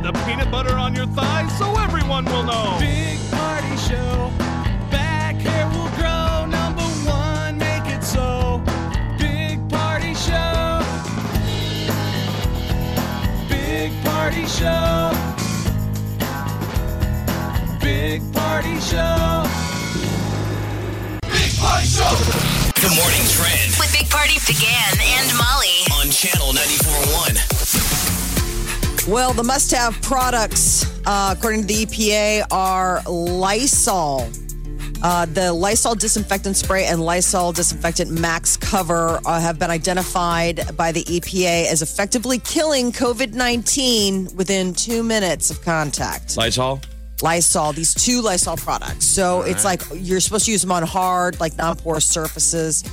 Spread the peanut butter on your thighs so everyone will know. Big party show. Back hair will grow. Number one, make it so. Big party show. Big party show. Big party show. Big party show. The morning trend With Big Party DeGan and Molly. on channel 94.1. Well, the must have products, uh, according to the EPA, are Lysol. Uh, the Lysol disinfectant spray and Lysol disinfectant max cover uh, have been identified by the EPA as effectively killing COVID 19 within two minutes of contact. Lysol? Lysol, these two Lysol products. So it's like you're supposed to use them on hard, like non porous surfaces.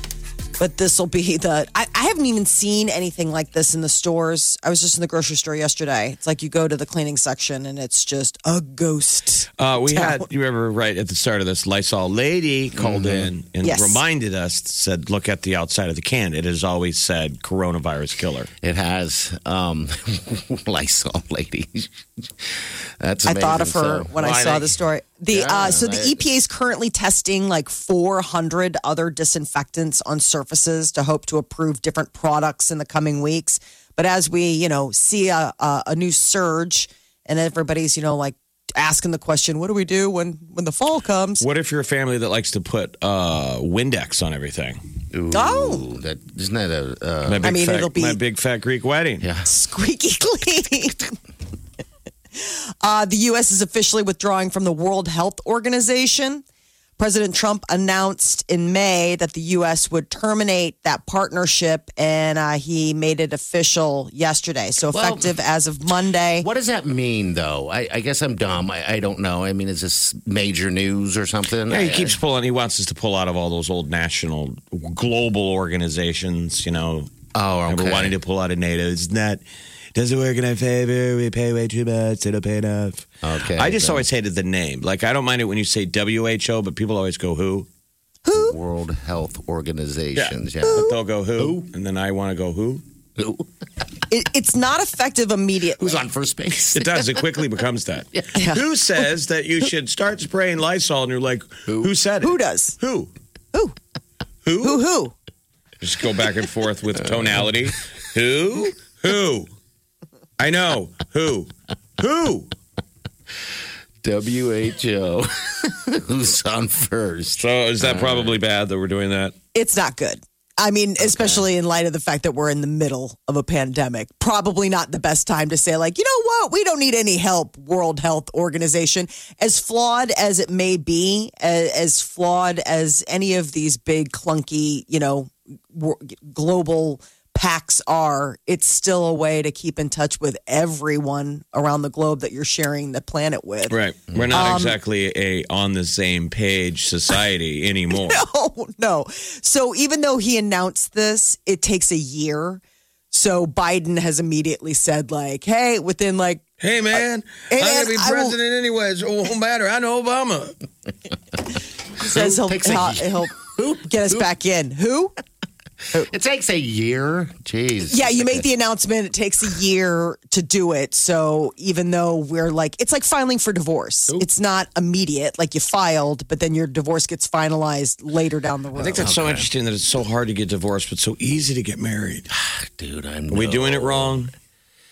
But this will be the. I, I haven't even seen anything like this in the stores. I was just in the grocery store yesterday. It's like you go to the cleaning section and it's just a ghost. Uh, we town. had, you remember right at the start of this, Lysol lady called in and Yes. reminded us, said, look at the outside of the can. It has always said coronavirus killer. It has um, Lysol lady. That's I thought of her So, when I saw they- the story. The Yeah, uh, so the I- EPA is currently testing like 400 other disinfectants on surfaces to hope to approve different products in the coming weeks. But as we you know see a, a, a new surge and everybody's you know like asking the question, what do we do when when the fall comes? What if you're a family that likes to put uh, Windex on everything? Ooh, Oh. that isn't that a uh, My big mean, fat, it'll be- my big fat Greek wedding. yeah? squeaky clean. Uh, the U.S. is officially withdrawing from the World Health Organization. President Trump announced in May that the U.S. would terminate that partnership, and uh, he made it official yesterday. So Well- effective as of Monday. What does that mean, though? I, I guess I'm dumb. I, I don't know. I mean, is this major news or something? Yeah, he I- keeps pulling. He wants us to pull out of all those old national, global organizations. You know, Oh, Remember okay. wanting to pull out of NATO. It's not doesn't work in our favor. We pay way too much. They don't pay enough. Okay, I just then. always hated the name. Like I don't mind it when you say WHO, but people always go who. Who? World Health Organizations. Yeah. But they'll go who, and then I want to go who. Who? It, it's not effective immediately. Who's on first base? It does. It quickly becomes that. Who says that you should start spraying Lysol? And you're like, who, said it? Who does? Who? Who? Who? Who? Who? Just go back and forth with tonality. Who? Who? I know. Who? Who? WHO. Who's on first? So is that probably bad that we're doing that? It's not good. I mean, especially in light of the fact that we're in the middle of a pandemic. Probably not the best time to say, like, you know what? We don't need any help, World Health Organization. As flawed as it may be, as, as flawed as any of these big, clunky, you know, global packs are, it's still a way to keep in touch with everyone around the globe that you're sharing the planet with. Right. We're Um, not exactly a on the same page society anymore. No, no. So even though he announced this, it takes a year. So Biden has immediately said, like, hey, within like, Hey man, Hey, I'm gonna be I will- president anyways. It won't matter. I know Obama. says he'll, he'll, he'll get us back in. Who? Oh. It takes a year. Jeez. Yeah, you make the announcement. It takes a year to do it. So even though we're like, it's like filing for divorce. It's not immediate. Like you filed, but then your divorce gets finalized later down the road. I think that's so interesting that it's so hard to get divorced, but so easy to get married. dude. I'm. Are we doing it wrong?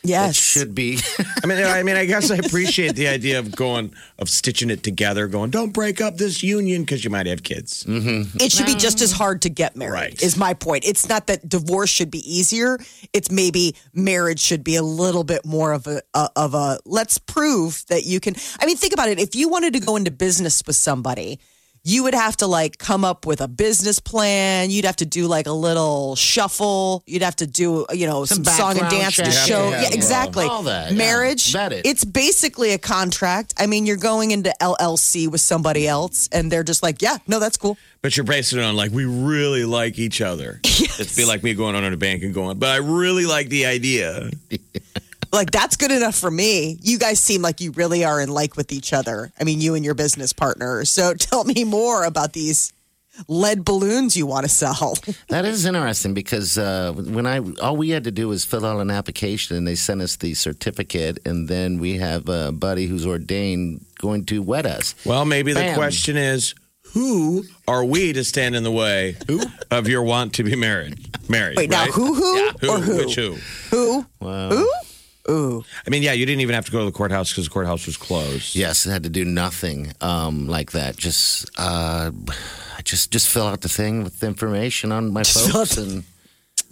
Yes. It should be. I mean, I mean, I guess I appreciate the idea of going of stitching it together, going, don't break up this union because you might have kids. Mm-hmm. It should be just as hard to get married. Right. Is my point. It's not that divorce should be easier. It's maybe marriage should be a little bit more of a, a of a let's prove that you can. I mean, think about it. If you wanted to go into business with somebody, you would have to like come up with a business plan. You'd have to do like a little shuffle. You'd have to do you know some, Some song and dance to show. Yeah, Yeah, exactly. all that. Marriage. Vet it. It's basically a contract. I mean, you're going into LLC with somebody else, and they're just like, yeah, no, that's cool. But you're basing it on like we really like each other. It'd be like me going on to the bank and going, but I really like the idea. like that's good enough for me. You guys seem like you really are in like with each other. I mean, you and your business partner. So tell me more about these lead balloons you want to sell. That is interesting because uh, when I all we had to do was fill out an application and they sent us the certificate and then we have a buddy who's ordained going to wed us. Well, maybe the question is, who are we to stand in the way of your want to be married? Married. Wait, now right? who who Who? or who? Which who? Who? Wow. Who? Ooh. I mean, yeah, you didn't even have to go to the courthouse because the courthouse was closed. Yes, I had to do nothing um, like that. Just uh, just just fill out the thing with the information on my folks and.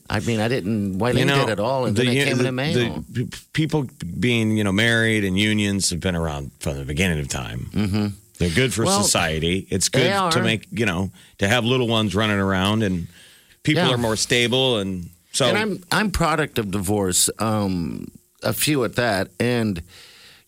I mean, I didn't. Why didn't it at all? And then it came in the mail. the people being, you know, married and unions have been around from the beginning of time. Mm-hmm. They're good for Well, society. It's good to make, you know, to have little ones running around and people Yeah. are more stable. And so, and I'm I'm product of divorce, um, a few at that. And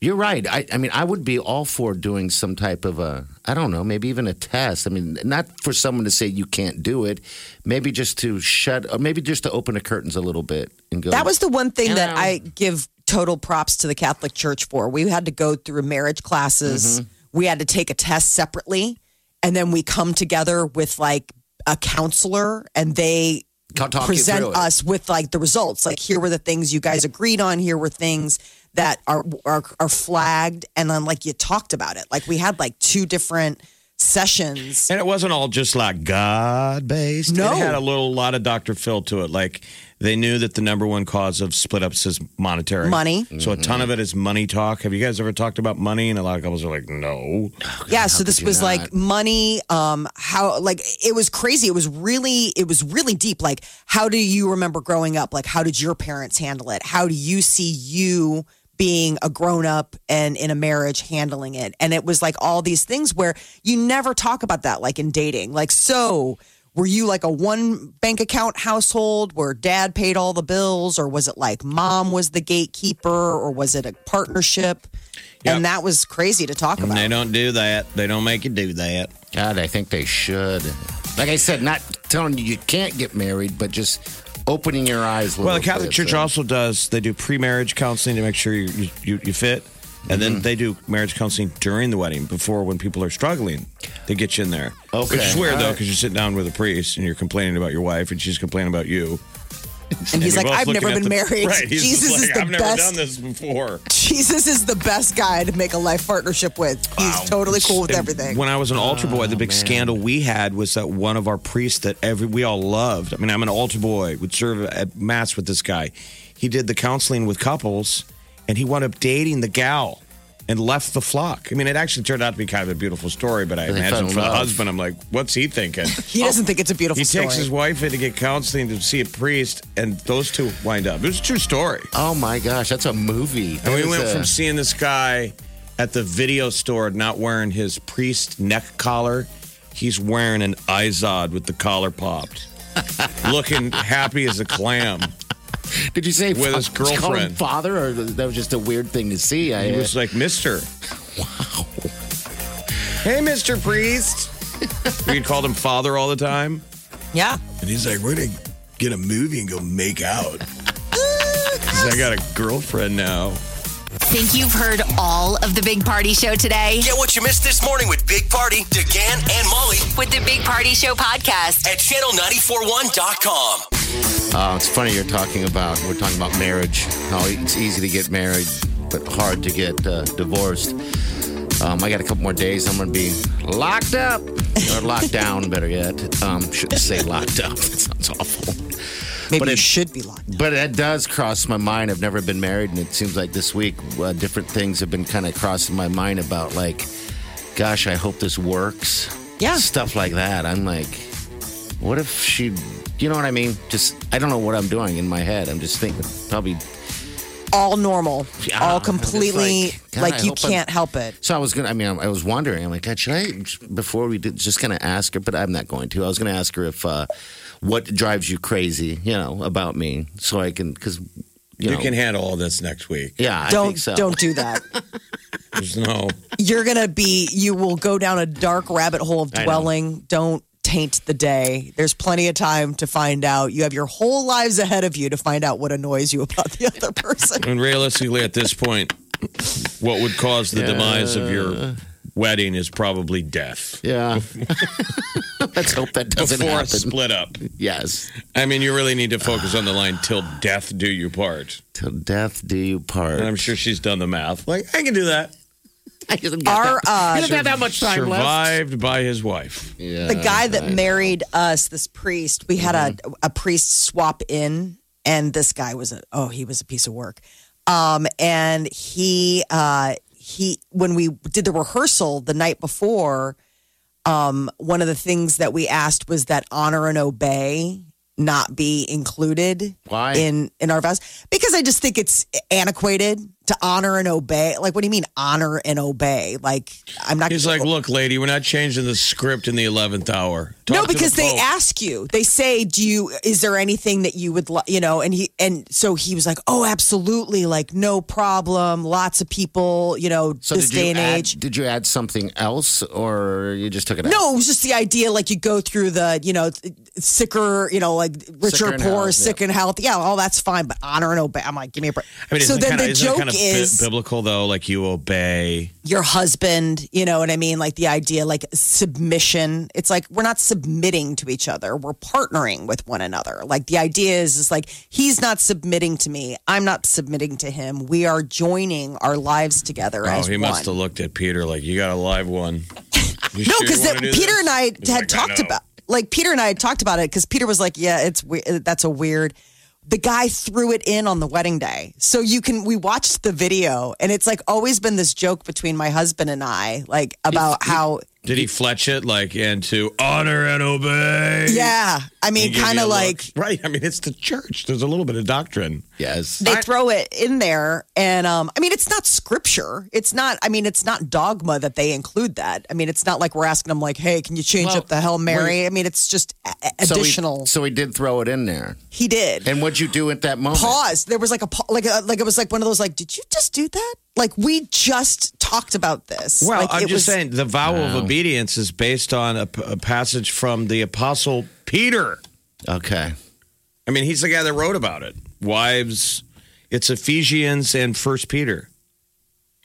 you're right. I, I mean, I would be all for doing some type of a, I don't know, maybe even a test. I mean, not for someone to say you can't do it, maybe just to shut, or maybe just to open the curtains a little bit and go. That was the one thing that I give total props to the Catholic Church for. We had to go through marriage classes. Mm-hmm. We had to take a test separately, and then we come together with like a counselor, and they Talk- talk you present through it. us with like the results. Like here were the things you guys agreed on. Here were things that are are, are flagged, and then like you talked about it. Like we had like two different sessions. and it wasn't all just like God based. No. It had a little lot of Dr. Phil to it. Like they knew that the number one cause of split ups is monetary. Money. So a ton of it is money talk. Have you guys ever talked about money? And a lot of couples are like, no. yeah so this was not? like money um how like it was crazy it was really it was really deep like how do you remember growing up like how did your parents handle it how do you see you being a grown up and in a marriage handling it and it was like all these things where you never talk about that like in dating like so were you like a one bank account household where dad paid all the bills or was it like mom was the gatekeeper or was it a partnership Yep. and that was crazy to talk about They don't do that. They don't make you do that. God, I think they should. Like I said, not telling you you can't get married, but just opening your eyes. A Well, the Catholic bit, Church so. also does. They do pre-marriage counseling to make sure you you, you fit, and then mm-hmm. they do marriage counseling during the wedding, before when people are struggling. They get you in there. Okay. Which is weird All though, right. because you're sitting down with a priest and you're complaining about your wife, and she's complaining about you. And he's you're like, both I've looking never at been the- married. Right. He's Jesus just is like, the I've never best. done this before. Jesus is the best guy to make a life partnership with. He's totally cool with And everything. When I was an altar boy, the oh, big scandal we had was that one of our priests that every we all loved. I mean, I'm an altar boy. Would serve at mass with this guy. He did the counseling with couples, and he wound up dating the gal and left the flock. I mean, it actually turned out to be kind of a beautiful story. But I They fell imagine in for the love. husband, I'm like, what's he thinking? he doesn't oh. think it's a beautiful He story. takes his wife in to get counseling to see a priest, and those two wind up. It was a true story. Oh my gosh, that's a movie. And we is went a- from seeing this guy at the video store not wearing his priest neck collar. He's wearing an Izod with the collar popped, looking happy as a clam. Did you say with his fa- did you him girlfriend. father, or that was just a weird thing to see? I, He uh, was like, Mister. Wow. Hey, Mr. Priest. We'd called him father all the time. yeah. And he's like, we're going to get a movie and go make out. 'Cause I got a girlfriend now. Think you've heard all of the Big Party Show today? Get what you missed this morning with Big Party, DeGan, and Molly With the Big Party Show podcast. at channel941.com. Uh, it's funny you're talking about, we're talking about marriage. How it's easy to get married, but hard to get uh, divorced. Um, I got a couple more days. I'm going to be locked up or locked down, better yet. Um, shouldn't say locked up. That sounds awful. Maybe But you it- should be locked. But it does cross my mind. I've never been married, and it seems like this week, uh, different things have been kind of crossing my mind about, like, gosh, I hope this works. Yeah. Stuff like that. I'm like, what if she, you know what I mean? Just, I don't know what I'm doing in my head. I'm just thinking, probably. All normal. Yeah, all completely like, like you hope I'm- can't help it. So I was gonna. I mean, I was wondering. I'm like, God, should I before we did just gonna ask her, but I'm not going to. I was gonna ask her if uh, what drives you crazy, you know, about me, so I can because you, You know, can handle all this next week. yeah, don't think so. don't do that. There's no. You're gonna be you will go down a dark rabbit hole of dwelling. Don't taint the day. There's plenty of time to find out. You have your whole lives ahead of you to find out what annoys you about the other person. And realistically, at this point, what would cause the demise of your wedding is probably death. Yeah. Let's hope that doesn't Before a happen. split up. Yes. I mean, you really need to focus on the line till death do you part. Till death do you part. And I'm sure she's done the math. Like, I can do that. I didn't get Our that. uh, He doesn't have that much time left. Survived by his wife. Yeah. the guy that married us, this priest, we had Mm-hmm. a a priest swap in, and this guy was a oh he was a piece of work. Um, and he uh he when we did the rehearsal the night before, um, one of the things that we asked was that honor and obey not be included Why? in in our vows because I just think it's antiquated to honor and obey. Like, what do you mean honor and obey? Like, I'm not. He's like, look, lady, we're not changing the script in the 11th hour. Talk no, to the because they ask you. They say, "Do you? Is there anything that you would, li-, you know?" And he and so he was like, "Oh, absolutely, like no problem. Lots of people, you know, So this day and add, age." Did you add something else, or you just took it out? No, it was just the idea. Like you go through the, you know, sicker, you know, like richer, Sicker and poor, health, sick and healthy. Yeah, all that's fine, but honor and obey. I'm like, give me a break. I mean, so then kinda, the joke of bi- is biblical, though? Like, you obey. your husband. You know what I mean? Like the idea, like submission. It's like we're not submitting to each other. We're partnering with one another. Like the idea is, is like he's not submitting to me. I'm not submitting to him. We are joining our lives together Oh, he one. must have looked at Peter like, you got a live one. You No, because wanna Peter this? and I He's had like, talked know. about, like Peter and I had talked about it because Peter was like, "Yeah, it's we- that's a weird." The guy threw it in on the wedding day, so you can. We watched the video, and it's like always been this joke between my husband and I, like about how, Did he fletch it like into honor and obey? yeah, I mean, kind of look. like right. I mean, it's the church. There's a little bit of doctrine. Yes. they throw it in there and um i mean it's not scripture it's not i mean it's not dogma that they include that i mean it's not like we're asking them like hey can you change Well, up the hail mary wait. i mean it's just a- a- So he- additional So he, did throw it in there. he did And what'd you do at that moment? pause there was like a like a, like it was like one of those like did you just do that like we just talked about this Well, like, I'm it just was- saying the vow of obedience is based on a, a passage from the apostle Peter. Okay. I mean, he's the guy that wrote about it. Wives, it's Ephesians and First Peter.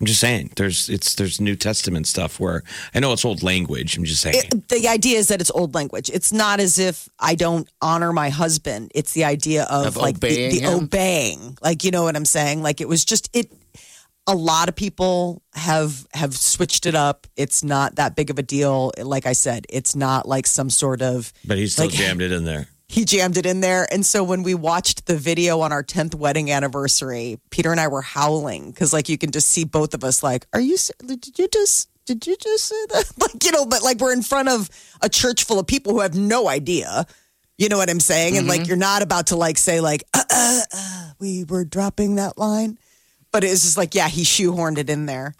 I'm just saying, there's it's there's New Testament stuff where I know it's old language. I'm just saying. it, the idea is that it's old language. It's not as if I don't honor my husband. It's the idea of, Of like the, obeying the him? obeying. Like you know what I'm saying? Like it was just it. A lot of people have have switched it up. It's not that big of a deal. Like I said, it's not like some sort of. but he still like- jammed it in there. He jammed it in there, and so when we watched the video on our 10th wedding anniversary, Peter and I were howling because like you can just see both of us like, "Are you? Did you just?" Did you just say that? Like, you know, but like we're in front of a church full of people who have no idea. You know what I'm saying? And like, you're not about to like say, like, uh, uh, uh, we were dropping that line. But it's just like, yeah, he shoehorned it in there.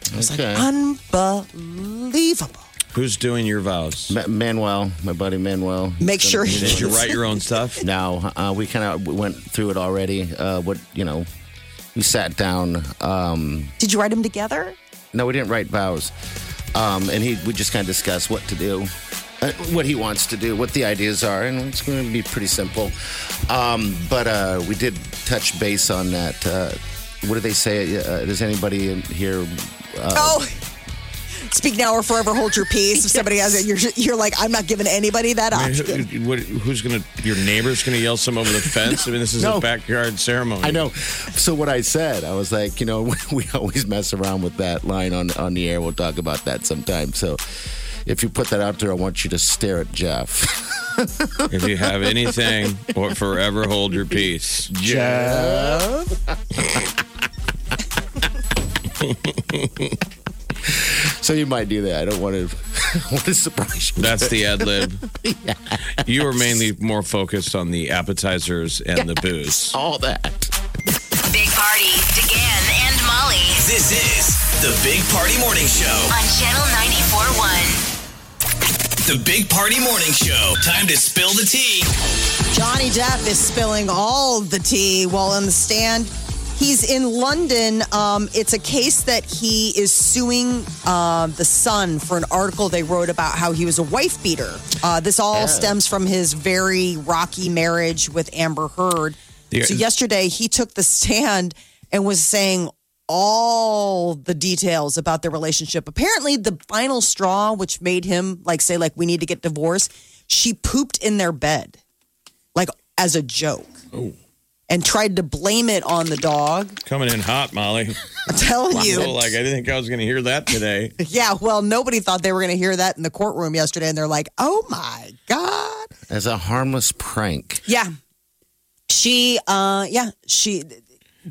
It was okay. Like unbelievable. Who's doing your vows? Ma- Manuel, my buddy Manuel. Make sure he- Did you write your own stuff? No, uh, we kind of went through it already. Uh, what you know, we sat down. Um, Did you write them together? no, we didn't write vows, um, and he we just kind of discussed what to do, uh, what he wants to do, what the ideas are, and it's going to be pretty simple. Um, but uh, we did touch base on that. Uh, what do they say? Uh, does anybody in here? oh. Speak now or forever hold your peace. If somebody has it, you're you're like, I'm not giving anybody that I mean, option. who- what- who's gonna? Your neighbor's gonna yell some over the fence? I mean, this is No. a backyard ceremony. I know. So what I said, I was like, you know, we always mess around with that line on on the air. We'll talk about that sometime. So if you put that out there, I want you to stare at Jeff. If you have anything, or forever hold your peace. Jeff. So you might do that. I don't want to. I want to surprise you. That's the ad lib. You were mainly more focused on the appetizers and the booze. all that. Big Party, DeGan and Molly This is the Big Party Morning Show. on Channel 94.1. The Big Party Morning Show. Time to spill the tea. Johnny Depp is spilling all the tea while on the stand. He's in London. Um, it's a case that he is suing uh, the Sun for an article they wrote about how he was a wife beater. Uh, this all stems from his very rocky marriage with Amber Heard. Yeah. So yesterday he took the stand and was saying all the details about their relationship. Apparently, the final straw, which made him like say like we need to get divorced, she pooped in their bed, like as a joke, and tried to blame it on the dog. Coming in hot, Molly. I'm telling you, Oh, like I didn't think I was going to hear that today. yeah. Well, nobody thought they were going to hear that in the courtroom yesterday, and they're like, "Oh my god." As a harmless prank. Yeah. She, uh, yeah, she,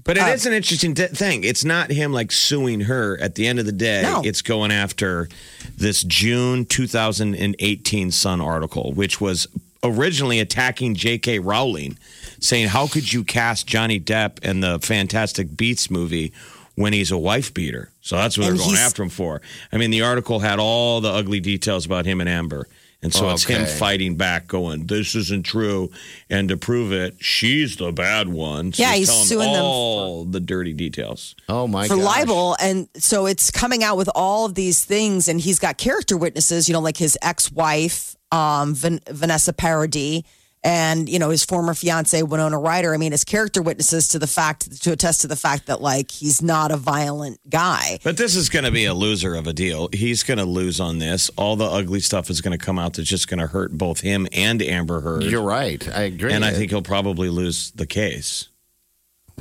But it is an interesting d- thing. It's not him like suing her. At the end of the day, No. it's going after this June 2018 Sun article, which was originally attacking J.K. Rowling, saying, "How could you cast Johnny Depp in the Fantastic Beasts movie?" When he's a wife beater. So that's what And they're going after him for. I mean, the article had all the ugly details about him and Amber. And so it's him fighting back, going, This isn't true. And to prove it, she's the bad one. So Yeah, he's telling suing them all the dirty details. Oh my for gosh. libel and so it's coming out with all of these things and he's got character witnesses you know like his ex-wife um, Van- vanessa paradis and you know his former fiance winona ryder i mean his character witnesses to the fact to attest to the fact that like he's not a violent guy But this is going to be a loser of a deal. He's going to lose on this. All the ugly stuff is going to come out that's just going to hurt both him and Amber Heard. You're right. I agree. and I think he'll probably lose the case.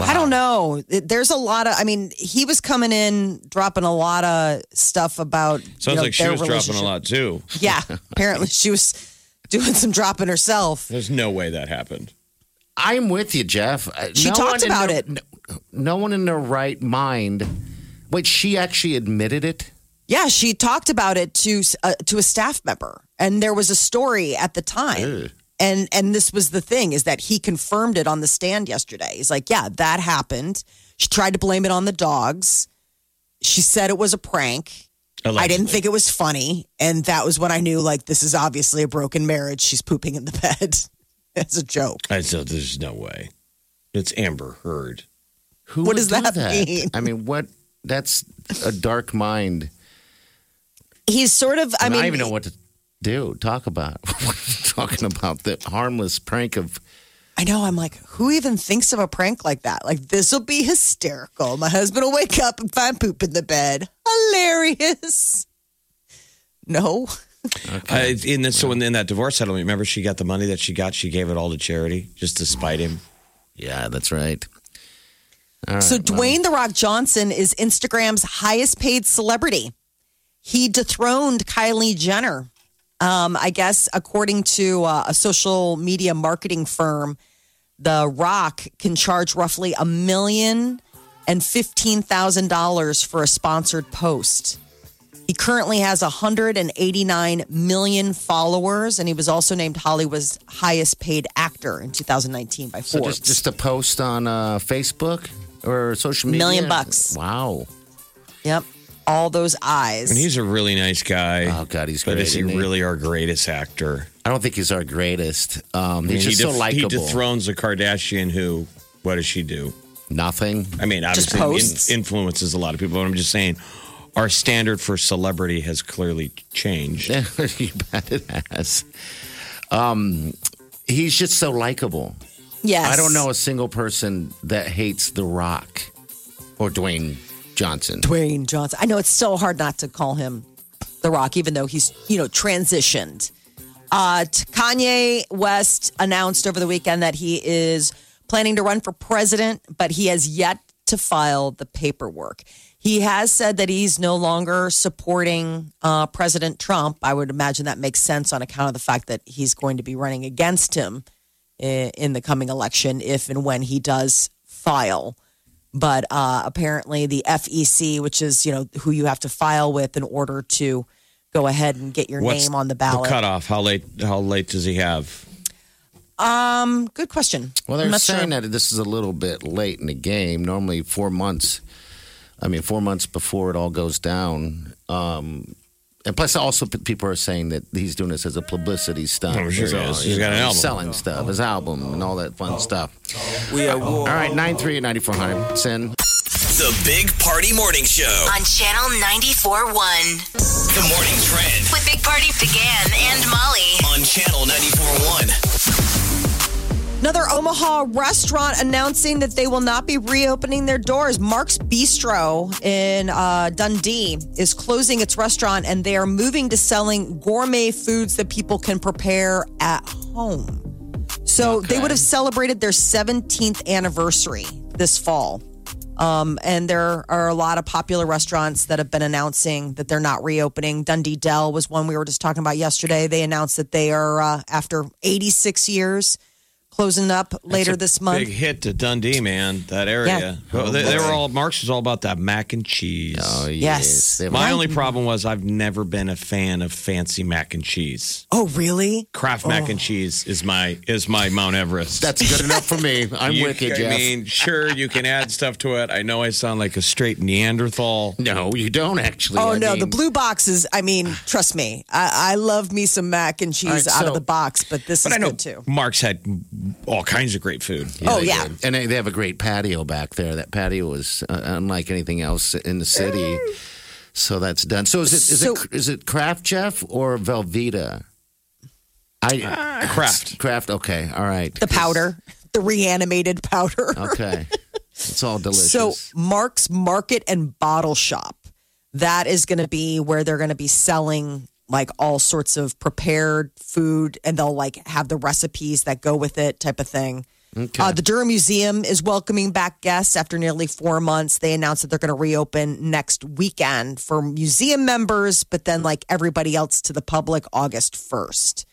i don't know there's a lot of i mean he was coming in dropping a lot of stuff about Sounds you know, like she was dropping a lot too. yeah apparently she was doing some dropping herself There's no way that happened. I'm with you, Jeff. Uh, She no talked about their- it. No, no one in their right mind. Wait, she actually admitted it. Yeah, she talked about it to uh, to a staff member, and there was a story at the time. And and this was the thing is that he confirmed it on the stand yesterday. He's like, "Yeah, that happened." She tried to blame it on the dogs. She said it was a prank. I didn't think it was funny, and that was when I knew like this is obviously a broken marriage. She's pooping in the bed as a joke. I said, "There's no way." It's Amber Heard. Who What does do that mean? I mean, what? That's a dark mind. He's sort of. I And I, mean, don't even know what to do. Talk about talking about the harmless prank of. I know. I'm like, who even thinks of a prank like that? Like, this will be hysterical. My husband will wake up and find poop in the bed. Hilarious. No. Uh, in this, so in, in that divorce settlement, remember she got the money that she got. She gave it all to charity just to spite him. Yeah, that's right. All so, right, well, Dwayne The Rock Johnson is Instagram's highest paid celebrity. He dethroned Kylie Jenner. Um, I guess, according to uh, a social media marketing firm, The Rock can charge roughly a million and fifteen thousand dollars for a sponsored post. He currently has 189 million followers, and he was also named Hollywood's highest paid actor in 2019 by So Forbes. just just a post on uh, Facebook or social media. Million bucks. Wow. yep, all those eyes. And he's a really nice guy. Oh God, he's but great. is he he? really our greatest actor? I don't think he's our greatest. Um, I mean, he's just he, so likable. he dethrones a Kardashian who, what does she do? Nothing. I mean, Just obviously posts. in- influences a lot of people, but I'm just saying our standard for celebrity has clearly changed. you bet it has. Um, he's just so likable. yes, I don't know a single person that hates The Rock. Or Dwayne Johnson. Dwayne Johnson. I know it's so hard not to call him The Rock, even though he's, you know, transitioned. Uh, Kanye West announced over the weekend that he is planning to run for president, but he has yet to file the paperwork. He has said that he's no longer supporting uh, President Trump. I would imagine that makes sense on account of the fact that he's going to be running against him in the coming election if and when he does file but uh, apparently the FEC, which is you know who you have to file with in order to go ahead and get your What's name on the ballot. cutoff? How late? How late does he have? um, good question. Well, I'm they're not saying sure. that this is a little bit late in the game. Normally, four months. I mean, four months before it all goes down. Um, and plus, also people are saying that he's doing this as a publicity stunt. Oh, sure he So, is. He's you got an album. selling stuff, his album, and all that fun stuff. We are. All right, nine three ninety four hundred. Send. The Big Party Morning Show. On Channel 94.1. The morning trend With Big Party DeGan and Molly. on Channel 94.1. Another Omaha restaurant announcing that they will not be reopening their doors. Mark's Bistro in uh, Dundee is closing its restaurant and they are moving to selling gourmet foods that people can prepare at home. So they would have celebrated their 17th anniversary this fall. Um, and there are a lot of popular restaurants that have been announcing that they're not reopening. Dundee Dell was one we were just talking about yesterday. They announced that they are, uh, after 86 years, closing up later It's a this month. Big hit to Dundee, man. That area. Yeah. Well, they, they were all. Mark's was all about that mac and cheese. Oh Yes. They have- My only problem was I've never been a fan of fancy mac and cheese. Oh, really? Kraft mac and oh. cheese is my is my Mount Everest. That's good enough for me. I'm You- with you, I Jeff. mean, sure, you can add stuff to it. I know I sound like a straight Neanderthal. no, you don't actually. Oh I no, mean, the blue boxes. I mean, trust me, I, I love me some mac and cheese All right, out of the box, but this But is I know good too. Mark's had all kinds of great food. oh yeah, did. and they, they have a great patio back there. That patio is uh, unlike anything else in the city. So that's done. So is it is So- it is it Kraft Jeff or Velveeta? I Kraft. Kraft. Okay, all right. the powder, the reanimated powder. Okay, it's all delicious. So Mark's Market and Bottle Shop, that is going to be where they're going to be selling like all sorts of prepared food, and they'll like have the recipes that go with it, type of thing. Uh, the Durham Museum is welcoming back guests after nearly four months. They announced that they're going to reopen next weekend for museum members, but then like everybody else to the public August 1st.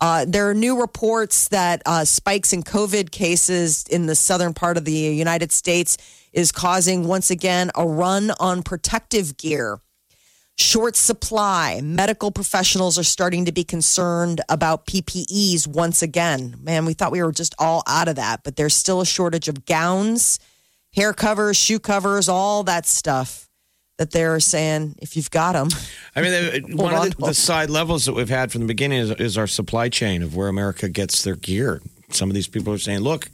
Uh, there are new reports that uh, spikes in COVID cases in the southern part of the United States is causing once again a run on protective gear. Short supply. Medical professionals are starting to be concerned about PPEs once again. Man, we thought we were just all out of that, but there's still a shortage of gowns, hair covers, shoe covers, all that stuff that they're saying if you've got them. I mean, one on, of the, the side levels that we've had from the beginning is, is our supply chain of where America gets their gear. Some of these people are saying, look,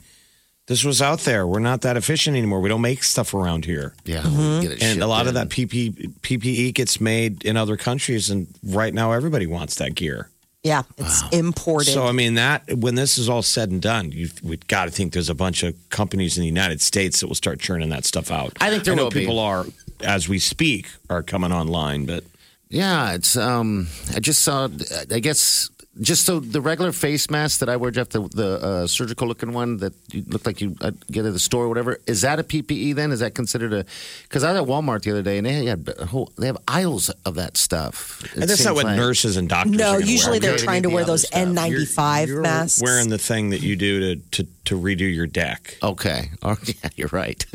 this was out there. We're not that efficient anymore. We don't make stuff around here. yeah, Mm-hmm. get it And a shipped lot of that PP, PPE gets made in other countries. And right now, everybody wants that gear. Yeah, it's imported. So, I mean, that when this is all said and done, you've we've got to think there's a bunch of companies in the United States that will start churning that stuff out. I think there know will be. people are, as we speak, are coming online, but Yeah, it's. um I just saw. I guess just so the regular face mask that I wear, Jeff, the the uh, surgical looking one that you look like you uh, get at the store or whatever. Is that a PPE? Then is that considered a? Because I was at Walmart the other day and they had a whole. They have aisles of that stuff. It and that's not what like- nurses and doctors. no, are usually wear. they're trying to wear those stuff. N95 You're masks. wearing the thing that you do to to, to redo your deck. Okay. Oh, yeah, you're right.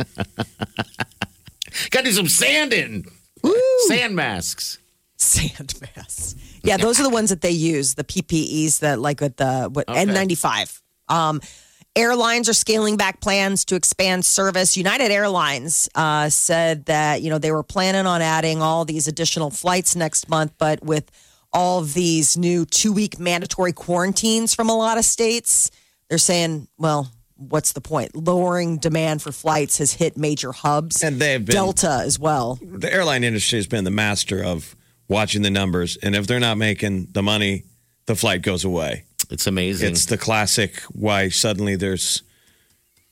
Got to do some sanding. Sand masks. Sand masks. Yeah, those are the ones that they use, the PPEs that like with the what Okay. N95. Um, airlines are scaling back plans to expand service. United Airlines uh, said that you know they were planning on adding all these additional flights next month, but with all these new two week mandatory quarantines from a lot of states, they're saying, well. What's the point? Lowering demand for flights has hit major hubs And they've been- Delta as well. The airline industry has been the master of watching the numbers, and if they're not making the money, the flight goes away. It's amazing. It's the classic why suddenly there's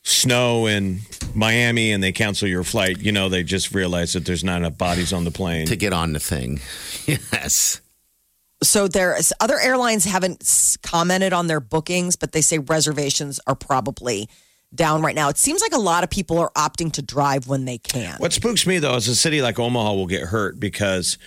snow in Miami and they cancel your flight, you know, they just realize that there's not enough bodies on the plane. to get on the thing. Yes. So there's other airlines haven't commented on their bookings, but they say reservations are probably down right now. It seems like a lot of people are opting to drive when they can. What spooks me though is a city like Omaha will get hurt because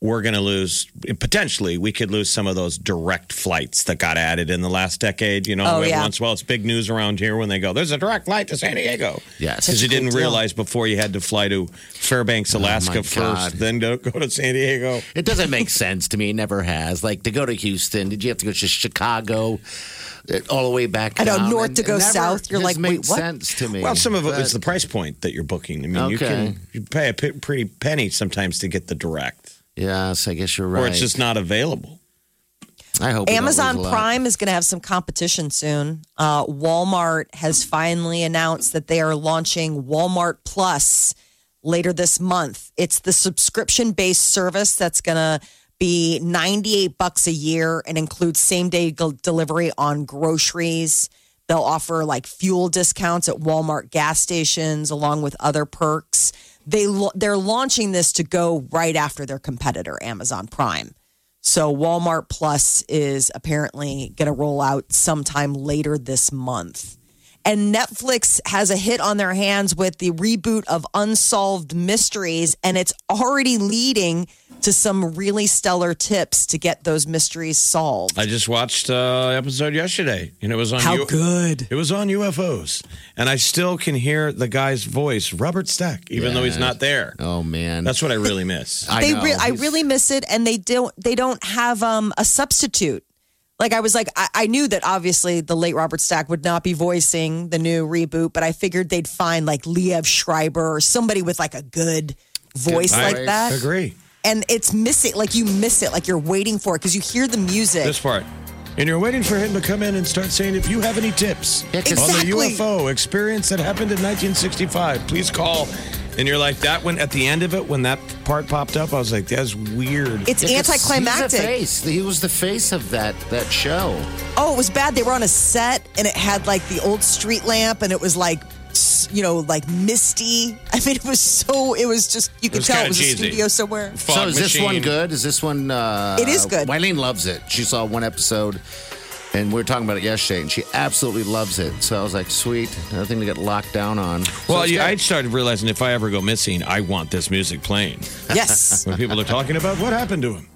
we're going to lose potentially we could lose some of those direct flights that got added in the last decade. You know, Oh, every yeah. once in a while it's big news around here when they go, "There's a direct flight to San Diego." Yes. because you didn't big deal. realize before you had to fly to Fairbanks, Alaska Oh, first, God. then go, go to San Diego. It doesn't make sense to me. It never has. Like to go to Houston, did you have to go to Chicago, uh, all the way back? I know, down? north to go south, you're just like, wait, what? sense to me. Well, some of it was the price point that you're booking. I mean, you can you pay a p- pretty penny sometimes to get the direct, Yes, I guess you're right. or it's just not available. I hope Amazon lose a lot. Prime is going to have some competition soon. Uh, Walmart has finally announced that they are launching Walmart Plus later this month. It's the subscription based service that's going to be 98 bucks a year and includes same day delivery on groceries. They'll offer like fuel discounts at Walmart gas stations along with other perks. They they're launching this to go right after their competitor Amazon Prime. So Walmart Plus is apparently going to roll out sometime later this month. And Netflix has a hit on their hands with the reboot of Unsolved Mysteries, and it's already leading to some really stellar tips to get those mysteries solved. I just watched uh, episode yesterday, and it was on. How U- good. It was on UFOs, and I still can hear the guy's voice, Robert Stack, even though he's not there. Oh man, That's what I really miss. I they know. re- I really miss it, and they don't they don't have um, a substitute. Like I was like I, I knew that obviously the late Robert Stack would not be voicing the new reboot, but I figured they'd find like Liev Schreiber or somebody with like a good voice Good like voice. that. agree. And it's missing, like you miss it, like you're waiting for it because you hear the music. This part. And you're waiting for him to come in and start saying, if you have any tips Yeah, 'cause- on the UFO experience that happened in 1965, please call. And you're like, that one at the end of it, when that part popped up, I was like, that's weird. it's Yeah, 'cause He's the anticlimactic. face. He was the face of that that show. Oh, it was bad. They were on a set and it had like the old street lamp and it was like, you know, like misty. I mean, it was so, it was just, you could was tell it was cheesy. a studio somewhere. Fog so is this one good? Is this one? Uh, It is good. Wileen loves it. She saw one episode, and we were talking about it yesterday, and she absolutely loves it. So I was like, sweet, nothing to get locked down on. So Well, it's yeah. I started realizing if I ever go missing, I want this music playing. Yes. When people are talking about what happened to him.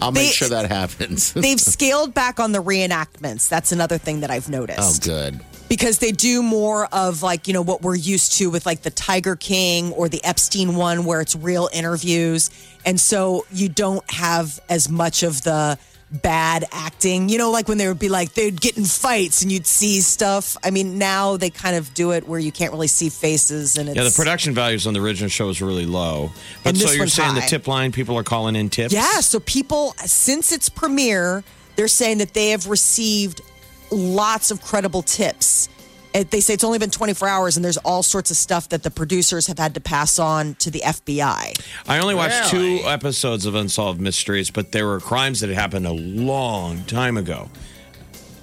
I'll make They- sure that happens. They've scaled back on the reenactments. That's another thing that I've noticed. oh, good. because they do more of like you know what we're used to with like the Tiger King or the Epstein one where it's real interviews and so you don't have as much of the bad acting you know like when they would be like they'd get in fights and you'd see stuff I mean now they kind of do it where you can't really see faces and it's Yeah, the production values on the original show is really low. But so you're saying the tip line, people are calling in tips? Yeah, so people, since its premiere, they're saying that they have received lots of credible tips. Uh, They say it's only been 24 hours, and there's all sorts of stuff that the producers have had to pass on to the FBI. I only watched Really? two episodes of Unsolved Mysteries, but there were crimes that had happened a long time ago.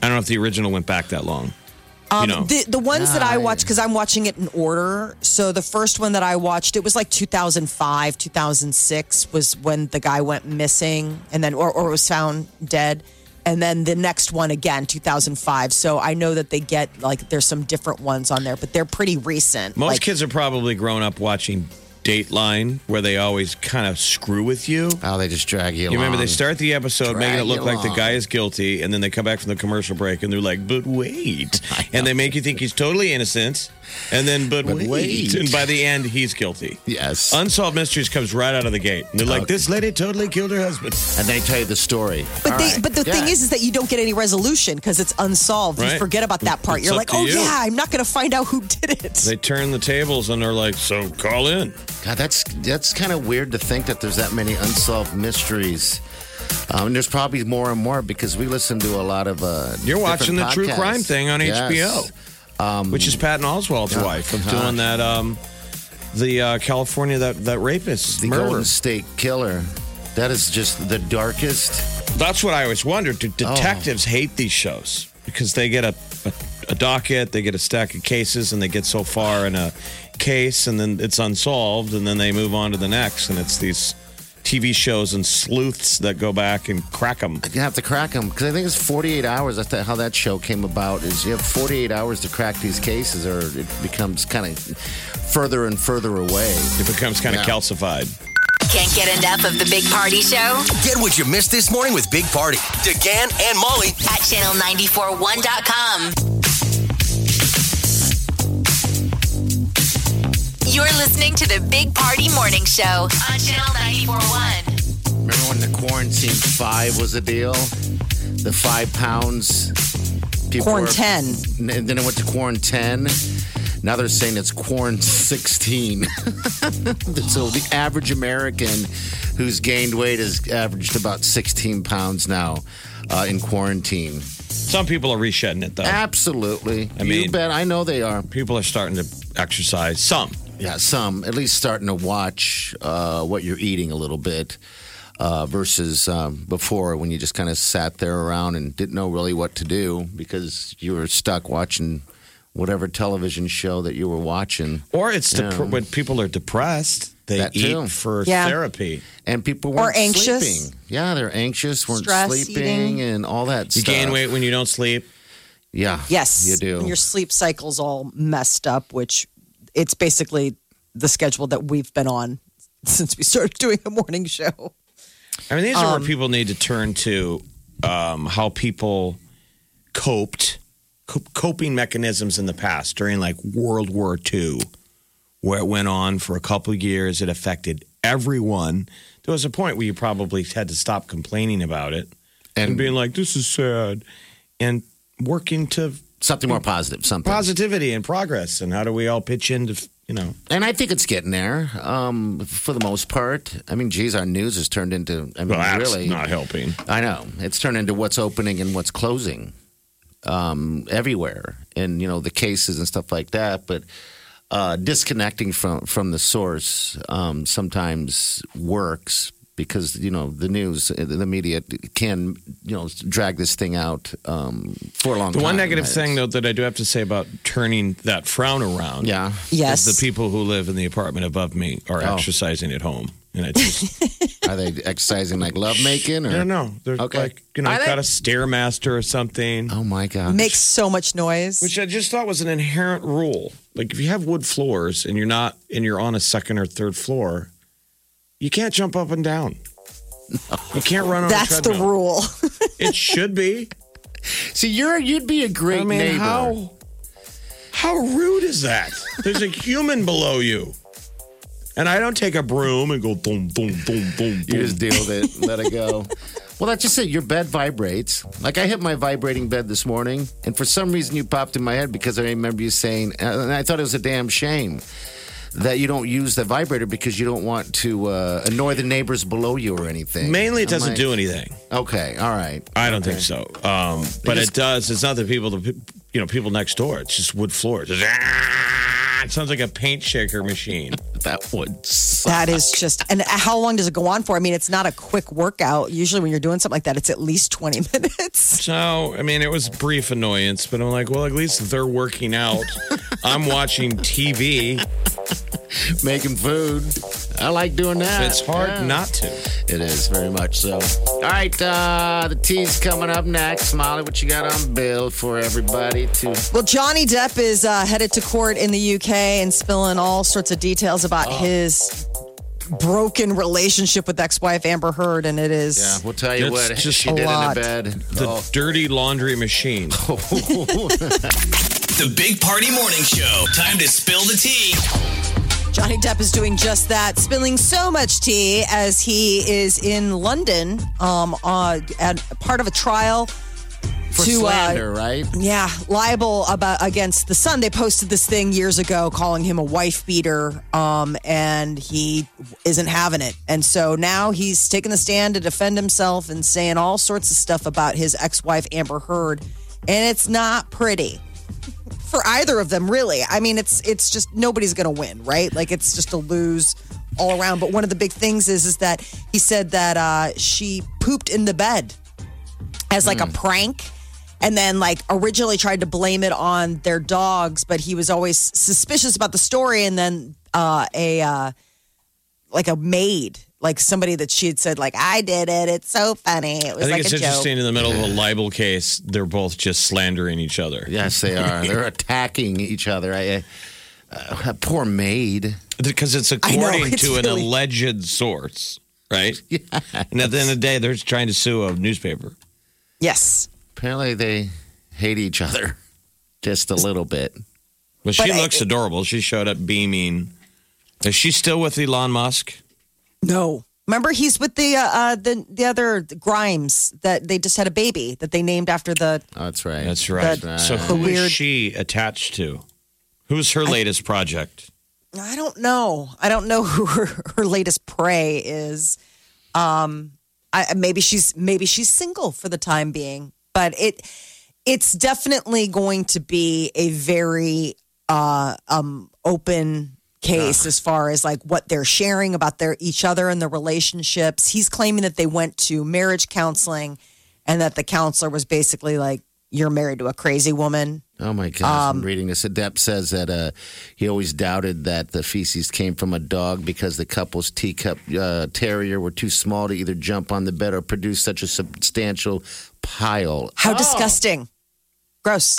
I don't know if the original went back that long. you know, Um, The the ones that I Nice. watched because I'm watching it in order. So the first one that I watched, it was like 2005, 2006 was when the guy went missing, and then or, or was found dead. And then the next one again, 2005. So I know that they get like there's some different ones on there, but they're pretty recent. most Like, kids are probably grown up watching Dateline, where they always kind of screw with you. Oh, they just drag you. You remember they start the episode making it look you like the along. guy is guilty, and then they come back from the commercial break and they're like, "But wait," and they make you think he's totally innocent, and then "But, But wait. wait. and by the end he's guilty. Yes. Unsolved Mysteries comes right out of the gate. And they're like, "This lady totally killed her husband." and they tell you the story. But All they, right. but the Yeah. thing is, is that you don't get any resolution because it's unsolved. You Right. forget about that part. It's You're up like, to oh you. yeah, I'm not going to find out who did it. They turn the tables and they're like, "So call in." God, that's that's kind of weird to think that there's that many unsolved mysteries. Um, and there's probably more and more because we listen to a lot of. Uh, You're watching the different true crime thing on Yes. HBO, which is Patton Oswalt's Oh, wife of gosh. doing that. Um, the uh, California that that rapist the murder. Golden State Killer. That is just the darkest. That's what I always wondered. Do Oh. detectives hate these shows because they get a, a a docket, they get a stack of cases, and they get so far in a case, and then it's unsolved, and then they move on to the next, and it's these TV shows and sleuths that go back and crack them. You have to crack them because I think it's 48 hours. That's how that show came about. Is you have 48 hours to crack these cases, or it becomes kind of further and further away. It becomes kind of Yeah. calcified. Can't get enough of the Big Party Show Get what you missed this morning with Big Party, DeGan and Molly at channel941.com. You're listening to the Big Party Morning Show on channel 941. Remember when the quarantine five was a deal? The five pounds. People Corn were- 10. And then it went to quarantine. Now they're saying it's quarantine 16. so the average American who's gained weight has averaged about 16 pounds now uh, in quarantine. Some people are reshedding it though. Absolutely. I you mean- bet. I know they are. People are starting to exercise. Some. Yeah, some at least starting to watch uh, what you're eating a little bit uh, versus um, before when you just kind of sat there around and didn't know really what to do because you were stuck watching whatever television show that you were watching. Or it's dep- Yeah. when people are depressed, they That eat too. for Yeah. therapy. And people weren't anxious. sleeping. Yeah, they're anxious, weren't Stress sleeping, eating. and all that You stuff. gain weight when you don't sleep. Yeah. Yes. You do. And your sleep cycle's all messed up, which it's basically the schedule that we've been on since we started doing the morning show. I mean, these are Um, where people need to turn to um, how people coped, co- coping mechanisms in the past during like World War II, where it went on for a couple of years. It affected everyone. There was a point where you probably had to stop complaining about it and, And- being like, "This is sad," and working to Something more positive. Something. positivity and progress. And how do we all pitch into, you know? And I think it's getting there um, for the most part. I mean, geez, our news has turned into, I mean, Well, that's really. not helping. I know. It's turned into what's opening and what's closing um, everywhere. And, you know, the cases and stuff like that. But uh, disconnecting from, from the source um, sometimes works because, you know, the news, uh, the media can, you know, drag this thing out um, for a long time. The time. one negative It's- thing, though, that I do have to say about turning that frown around, Yeah. Yes. is the people who live in the apartment above me are Oh. exercising at home, and it's just, Are they exercising like love making? Or? I don't. They're Okay. like you know, Are they? got a stairmaster or something, Oh, my gosh. Makes so much noise. which I just thought was an inherent rule. Like if you have wood floors and you're not and you're on a second or third floor, you can't jump up and down. You can't run on. That's a the rule. It should be. See, you're you'd be a great I mean, neighbor. how how rude is that? There's a human below you. And I don't take a broom and go boom, boom, boom, boom, You just deal with it, let it go. Well, that's just it. Your bed vibrates. Like I hit my vibrating bed this morning, and for some reason you popped in my head because I remember you saying, and I thought it was a damn shame that you don't use the vibrator because you don't want to uh, annoy the neighbors below you or anything. Mainly, it doesn't like, do anything. Okay, all right. I don't think so. Um, but it does. It's not the people, the you know, people next door. It's just wood floors. It's just! It sounds like a paint shaker machine. That would. Suck. that is just, and how long does it go on for? I mean, it's not a quick workout. Usually, when you're doing something like that, it's at least 20 minutes. So, I mean, it was brief annoyance, but I'm like, well, at least they're working out. I'm watching TV. making food. I like doing that. It's hard Yeah. not to. It is very much so. All right, uh, the tea's coming up next. Molly, what you got on bill for everybody to? Well, Johnny Depp is uh, headed to court in the UK and spilling all sorts of details about Oh. his broken relationship with ex-wife Amber Heard, and it is Yeah, we'll tell you It's what just she a did in the bed. The Oh. dirty laundry machine. The Big Party Morning Show. Time to spill the tea. Johnny Depp is doing just that, spilling so much tea as he is in London um, uh, at part of a trial for to slander, uh, right? yeah libel about against the Sun. They posted this thing years ago calling him a wife beater, um, and he isn't having it. And so now he's taking the stand to defend himself and saying all sorts of stuff about his ex-wife Amber Heard, and it's not pretty for either of them really. I mean it's it's just nobody's gonna win right? Like it's just a lose all around. But one of the big things is is that he said that uh, she pooped in the bed as like a prank and then like originally tried to blame it on their dogs, but he was always suspicious about the story. And then uh, a uh, like a maid, like somebody that she had said, like I did it. It's so funny. It was I think like it's a joke. interesting in the middle of a libel case, they're both just slandering each other. Yes, they are. They're attacking each other. I, uh, poor maid. Because it's I know, according it's to an alleged source, right? And at the end of the day, they're trying to sue a newspaper. Yes. Apparently, they hate each other just a little bit. But she But I- looks adorable. She showed up beaming. Is she still with Elon Musk? No. Remember, he's with the uh, uh, the the other Grimes that they just had a baby that they named after the. Oh, that's right. That's right. That- so the who is weird- she attached to? Who's her latest project? I don't know. I don't know who her, her latest prey is. Um, I maybe she's maybe she's single for the time being, but it it's definitely going to be a very uh um open case as far as like what they're sharing about their each other and their relationships. He's claiming that they went to marriage counseling and that the counselor was basically like you're married to a crazy woman. Oh my gosh, I'm reading this. Adept says that uh, he always doubted that the feces came from a dog because the couple's teacup uh, terrier were too small to either jump on the bed or produce such a substantial pile. How disgusting. Gross.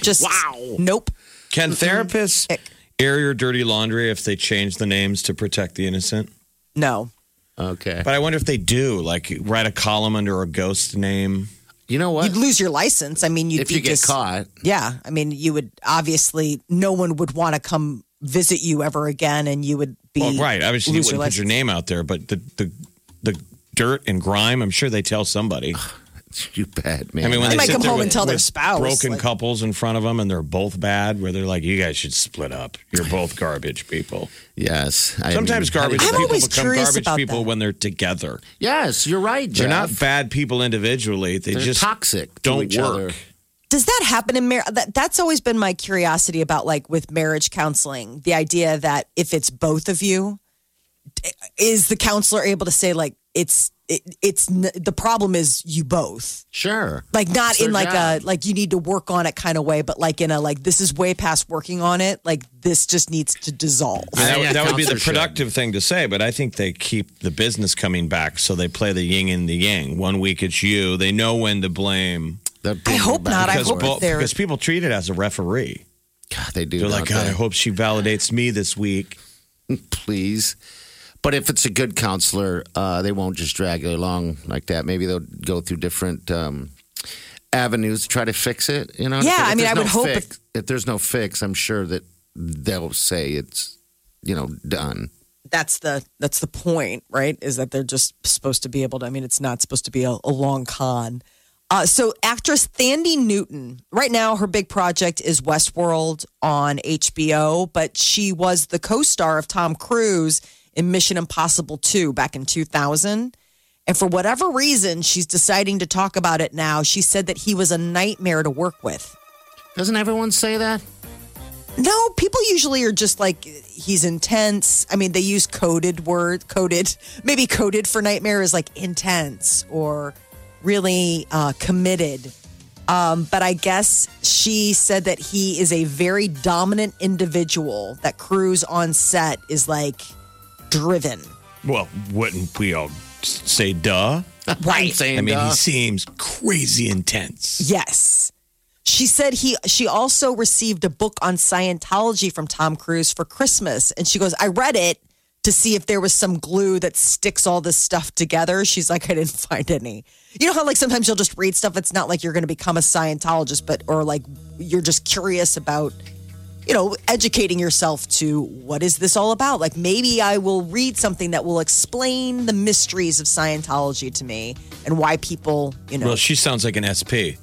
Just Wow. Nope. Can therapists Ick. Air your dirty laundry if they change the names to protect the innocent? No. Okay. But I wonder if they do, like write a column under a ghost name. You know what? You'd lose your license. I mean, you'd if be you get just, caught, Yeah. I mean, you would obviously, no one would want to come visit you ever again, and you would be. Well, right. Obviously, you wouldn't put your name out there, but the, the the dirt and grime, I'm sure they tell somebody. You bad man. I mean, when They they, might sit come there home with, and tell their spouse, broken like- couples in front of them, and they're both bad, where they're like, "You guys should split up. You're both garbage people." yes. I Sometimes mean, garbage I'm people always become curious garbage about people that. when they're together. Yes, you're right. They're not bad people individually. They They're just toxic. to don't each work. Other. Does that happen in marriage? That, that's always been my curiosity about like with marriage counseling. The idea that if it's both of you, is the counselor able to say like it's it, it's n- the problem is you both Sure. like not It's in like job. a like you need to work on it kind of way, but like in a like this is way past working on it. Like this just needs to dissolve. And that, Yeah, that would be the productive thing to say, but I think they keep the business coming back, so they play the yin and the yang. One week it's you; they know when to blame. I hope not. I hope bo- they're- because people treat it as a referee. God, they do. They're like, don't God, I hope she validates me this week. please. But if it's a good counselor, uh, they won't just drag you along like that. Maybe they'll go through different um, avenues to try to fix it. You know? Yeah, I mean, I would no hope Fix, if there's no fix, I'm sure that they'll say it's you know done. that's the that's the point, right? Is that they're just supposed to be able to. I mean, it's not supposed to be a, a long con. Uh, so, actress Thandie Newton, right now, her big project is Westworld on HBO, but she was the co-star of Tom Cruise in Mission Impossible 2 back in 2000. And for whatever reason, she's deciding to talk about it now. She said that he was a nightmare to work with. Doesn't everyone say that? No, people usually are just like he's intense. I mean, they use coded word, coded, maybe coded for nightmare is like intense or really uh, committed. Um, but I guess she said that he is a very dominant individual. That Cruise on set is like driven. Well, wouldn't we all say duh? Right. Saying, I mean, duh. he seems crazy intense. Yes. She said he she also received a book on Scientology from Tom Cruise for Christmas. And she goes, I read it to see if there was some glue that sticks all this stuff together. She's like, I didn't find any. You know how like sometimes you'll just read stuff, it's not like you're gonna become a Scientologist, but or like you're just curious about you know, educating yourself to what is this all about? Like maybe I will read something that will explain the mysteries of Scientology to me and why people, you know, Well, she sounds like an SP,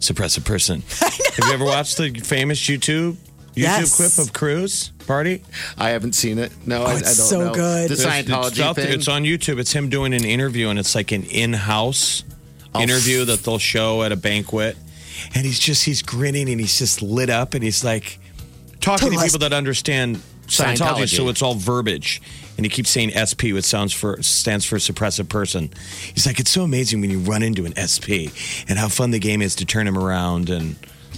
suppressive person. Have you ever watched the famous YouTube YouTube Yes. clip of Cruise Party? I haven't seen it. No, oh, I, I don't Oh, it's so know. good. The Scientology it's, out thing. It's on YouTube. It's him doing an interview, and it's like an in-house Oh, interview that they'll show at a banquet. And he's just he's grinning and he's just lit up, and he's like talking to Total people that understand Scientology, Scientology. so it's all verbiage. And he keeps saying SP, which sounds for stands for suppressive person. He's like, it's so amazing when you run into an SP and how fun the game is to turn him around and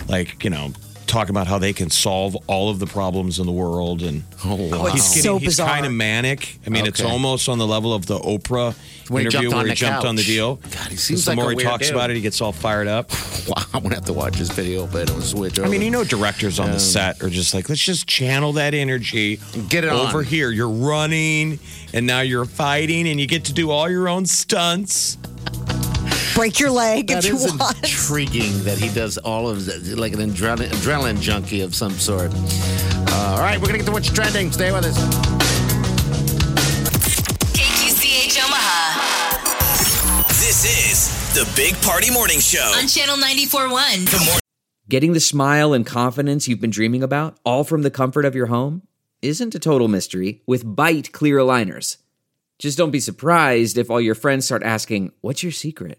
like, you know, talk about how they can solve all of the problems in the world and Oh, wow. he's so he's kind of manic. I mean, it's almost on the level of the Oprah When interview where he the jumped on the deal. God, he seems the like a more he talks dude. about it, he gets all fired up. Wow, I'm gonna have to watch this video, but it'll switch over. I mean, you know, directors on the um, set are just like, let's just channel that energy. Get it over on. here. You're running, and now you're fighting, and you get to do all your own stunts. Break your leg That if you is want. intriguing that he does all of that, like an adrenaline, adrenaline junkie of some sort. Uh, all right, we're gonna get to what's trending. Stay with us. KQCH Omaha This is the Big Party Morning Show. on Channel 94.1. Good morning. Getting the smile and confidence you've been dreaming about, all from the comfort of your home, isn't a total mystery with Byte clear aligners. Just don't be surprised if all your friends start asking, What's your secret?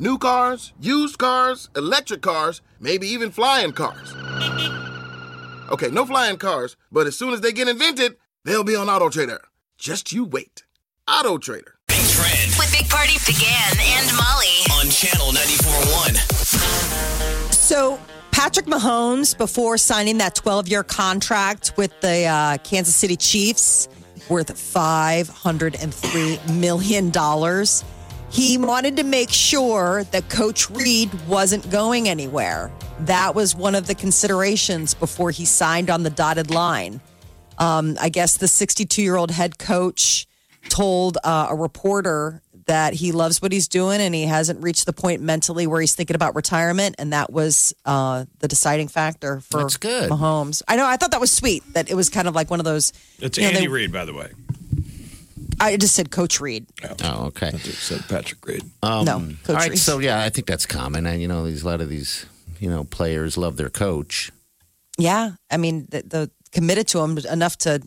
New cars, used cars, electric cars, maybe even flying cars. Okay, no flying cars, but as soon as they get invented, they'll be on AutoTrader. Just you wait. AutoTrader. Big Trend With Big Party DeGan and Molly. on Channel 94.1. So, Patrick Mahomes, before signing that 12 year contract with the uh, Kansas City Chiefs, worth $503 million, he wanted to make sure that Coach Reid wasn't going anywhere. That was one of the considerations before he signed on the dotted line. Um, I guess the 62 year old head coach told uh, a reporter that he loves what he's doing and he hasn't reached the point mentally where he's thinking about retirement. And that was uh, the deciding factor for That's good. Mahomes. I know. I thought that was sweet that it was kind of like one of those. It's you know, Andy they- Reid, by the way. I just said Coach Reid. Oh, okay. It said Patrick Reid. no, Coach Um, All right, Reid. so yeah, I think that's common, and you know, these a lot of these, you know, players love their coach. Yeah, I mean, the, the committed to him enough to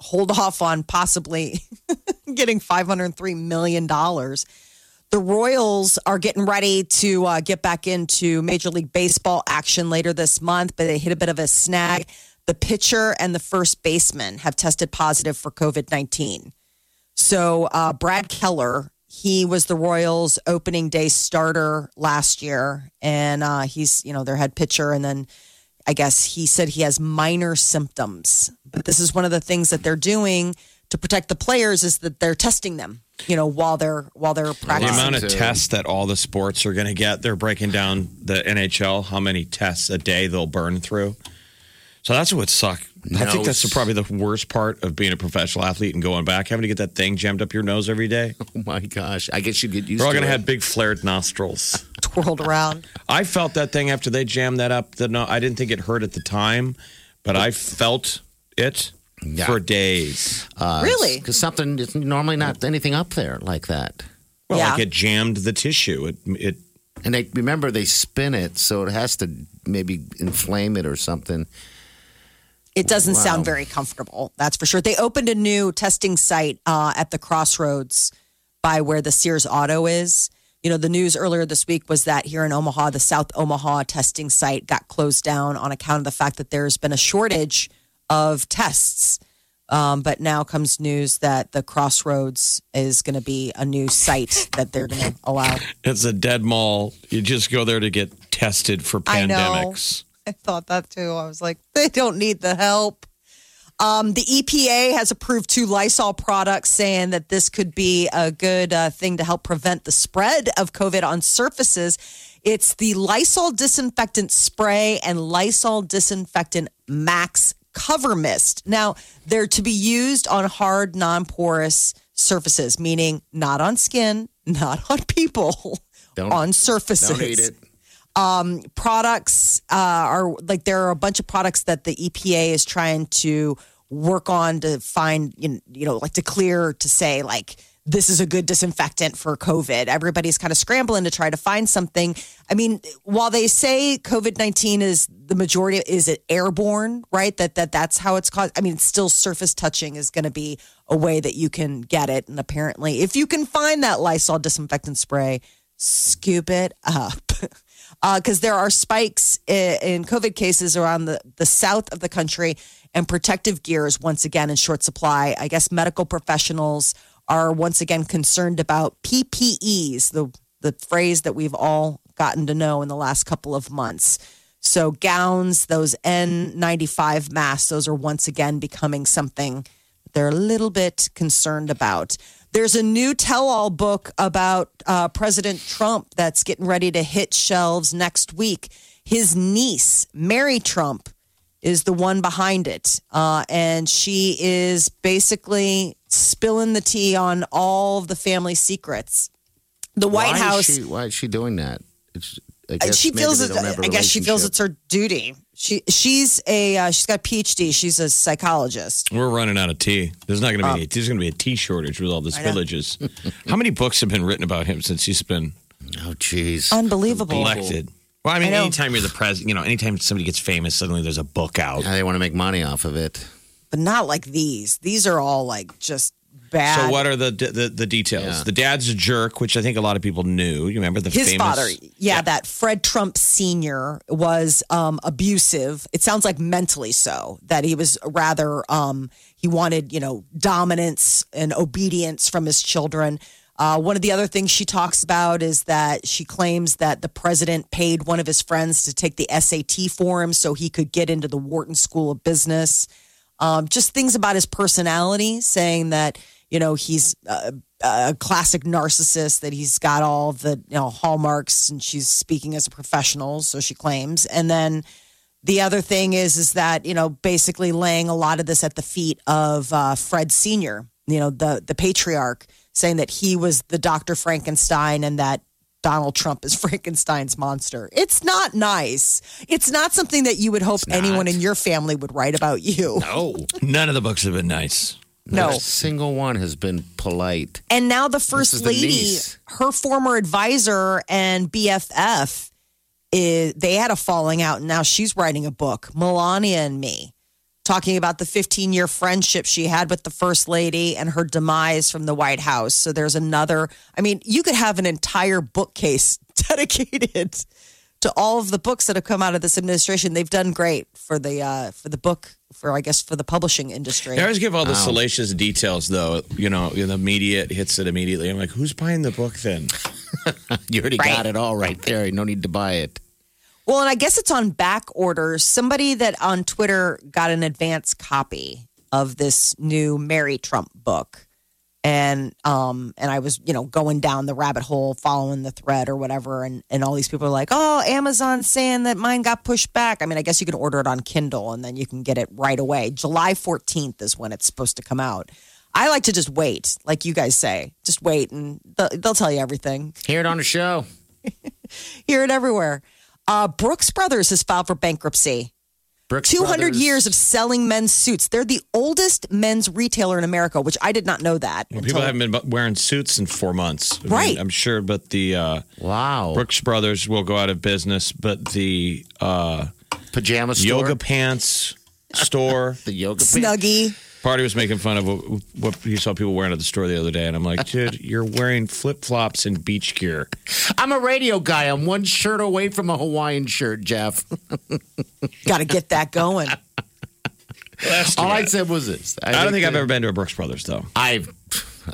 hold off on possibly getting five hundred three million dollars. The Royals are getting ready to uh, get back into Major League Baseball action later this month, but they hit a bit of a snag. The pitcher and the first baseman have tested positive for COVID nineteen. So uh, Brad Keller, he was the Royals' opening day starter last year, and uh, he's you know their head pitcher. And then I guess he said he has minor symptoms, but this is one of the things that they're doing to protect the players is that they're testing them. You know while they're while they're practicing The amount of tests that all the sports are going to get, they're breaking down the NHL, how many tests a day they'll burn through. So that's what would suck. I think that's Nose. probably the worst part of being a professional athlete and going back, having to get that thing jammed up your nose every day. Oh my gosh, I guess you get used We're all to going to it. have big flared nostrils. twirled around. I felt that thing after they jammed that up. The no, I didn't think it hurt at the time, but I felt it Yeah. for days. Uh, really? because something is normally not anything up there like that. Well, Yeah. like it jammed the tissue. It it And they remember they spin it, so it has to maybe inflame it or something. It doesn't Wow. sound very comfortable, that's for sure. They opened a new testing site uh, at the crossroads by where the Sears Auto is. You know, the news earlier this week was that here in Omaha, the South Omaha testing site got closed down on account of the fact that there's been a shortage of tests. Um, but now comes news that the crossroads is going to be a new site that they're going to allow. it's a dead mall. You just go there to get tested for pandemics. I thought that too. I was like, they don't need the help. Um, the EPA has approved two Lysol products, saying that this could be a good uh, thing to help prevent the spread of COVID on surfaces. It's the Lysol disinfectant spray and Lysol disinfectant max cover mist. Now, they're to be used on hard, non porous surfaces, meaning not on skin, not on people, Don't- on surfaces Don't eat it. Products uh, are like there are a bunch of products that the EPA is trying to work on to find you know, you know like to clear to say like this is a good disinfectant for COVID. Everybody's kind of scrambling to try to find something. I mean, while they say COVID nineteen is the majority, is it airborne? Right? That that that's how it's caused. I mean, still surface touching is going to be a way that you can get it. And apparently, if you can find that Lysol disinfectant spray, scoop it up. Uh, because there are spikes i- in COVID cases around the, the south of the country, and protective gear is once again in short supply. I guess medical professionals are once again concerned about PPEs, the, the phrase that we've all gotten to know in the last couple of months. So, gowns, those N95 masks, those are once again becoming something they're a little bit concerned about. There's a new tell all book about uh, President Trump that's getting ready to hit shelves next week. His niece, Mary Trump, is the one behind it. Uh, and she is basically spilling the tea on all of the family secrets. The White why House. Is she, why is she doing that? It's, I Uh, guess she feels it, don't have a I guess she feels it's her duty. She she's a uh, she's got a PhD. She's a psychologist. We're running out of tea. There's not going to be. there's going to be a tea shortage with all the I know. spillages. How many books have been written about him since he's been Oh, jeez. Unbelievable. elected? Well, I mean, I know. anytime you're the president, you know, anytime somebody gets famous, suddenly there's a book out. Yeah, they want to make money off of it. But not like these. These are all like just bad. So what are the the, the details? Yeah. The dad's a jerk, which I think a lot of people knew. You remember the his famous father, yeah, that Fred Trump Sr. was um, abusive. It sounds like mentally so, that he was rather, um, he wanted, you know, dominance and obedience from his children. Uh, one of the other things she talks about is that she claims that the president paid one of his friends to take the SAT for him so he could get into the Wharton School of Business. Um, just things about his personality, saying that you know he's a, a classic narcissist, that he's got all the you know hallmarks, and she's speaking as a professional, so she claims. And then the other thing is is that you know basically laying a lot of this at the feet of uh, Fred Senior, you know the the patriarch, saying that he was the Doctor Frankenstein and that Donald Trump is Frankenstein's monster. It's not nice. It's not something that you would hope anyone in your family would write about you. No. None of the books have been nice. No. Not a single one has been polite. And now the first lady, her former advisor and BFF, is, they had a falling out, and now she's writing a book, Melania and Me, talking about the 15 year friendship she had with the first lady and her demise from the White House. So there's another. I mean, you could have an entire bookcase dedicated to all of the books that have come out of this administration. They've done great for the uh, for the book for I guess for the publishing industry. They always give all the salacious details, though. You know, the media hits it immediately. I'm like, who's buying the book then? You already Right. got it all right there. No need to buy it. Well, and I guess it's on back order. Somebody that on Twitter got an advance copy of this new Mary Trump book. And um and I was, you know, going down the rabbit hole following the thread or whatever and and all these people are like, "Oh, Amazon's saying that mine got pushed back." I mean, I guess you can order it on Kindle and then you can get it right away. July 14th is when it's supposed to come out. I like to just wait, like you guys say. Just wait and they'll, they'll tell you everything Hear it on the show. hear it everywhere. Uh, Brooks Brothers has filed for bankruptcy. Brooks 200 Brothers. years of selling men's suits. They're the oldest men's retailer in America, which I did not know that. Well, until- people haven't been wearing suits in four months. I mean, Right. I'm sure, but the uh, Wow. Brooks Brothers will go out of business, but the uh, Pajama store. yoga pants store The yoga pants. Snuggie. party was making fun of what, what he saw people wearing at the store the other day, and I'm like, dude, you're wearing flip flops and beach gear. I'm a radio guy. I'm one shirt away from a Hawaiian shirt, Jeff. Got to get that going. All I said was this. I don't think I've ever been to a Brooks Brothers though. I've.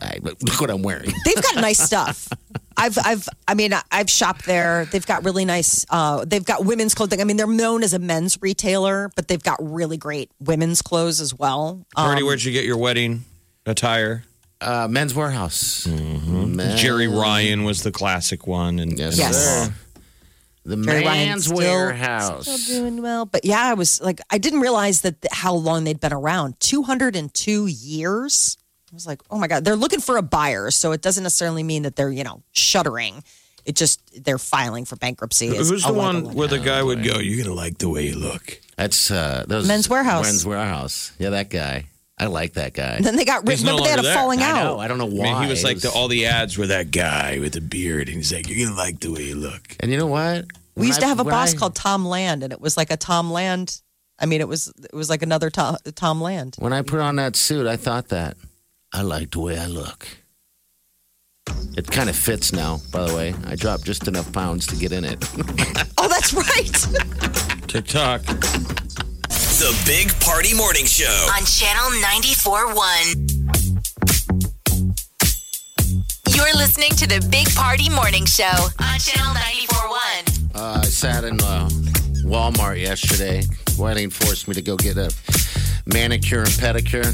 I, look what I'm wearing. They've got nice stuff. I've, I've, I mean, I've shopped there. They've got really nice. Uh, they've got women's clothing. I mean, they're known as a men's retailer, but they've got really great women's clothes as well. Um, Party, where'd you get your wedding attire? Uh, Men's Wearhouse. Men's- Jerry Ryan was the classic one, and Yes, Yes. sir. The Jerry Ryan's Man's still- Warehouse. Still doing well. But yeah, I was like, I didn't realize that how long they'd been around 202 years. I was like, oh my God, they're looking for a buyer. So it doesn't necessarily mean that they're, you know, shuttering. It just they're filing for bankruptcy. Who's the one where the guy would go, You're going to like the way you look? That's uh, those Men's Wearhouse. Men's Wearhouse. Yeah, that guy. I like that guy. Then they got He's rid. no Remember they had a longer there. falling I out. know. I don't know I why. mean, he was It like, the, all the ads were that guy with the beard. And he's like, You're going to like the way you look. And you know what? We used to have a When boss I- called Tom Land, and it was like a Tom Land. I mean, it was it was like another Tom, Tom Land. When I put on that suit, I thought that I like the way I look. It kind of fits now, by the way. I dropped just enough pounds to get in it. Oh, that's right. TikTok. The Big Party Morning Show. on Channel 94.1. You're listening to the Big Party Morning Show on Channel 94.1. Uh, I sat in uh, Walmart yesterday. Wileen forced me to go get a manicure and pedicure.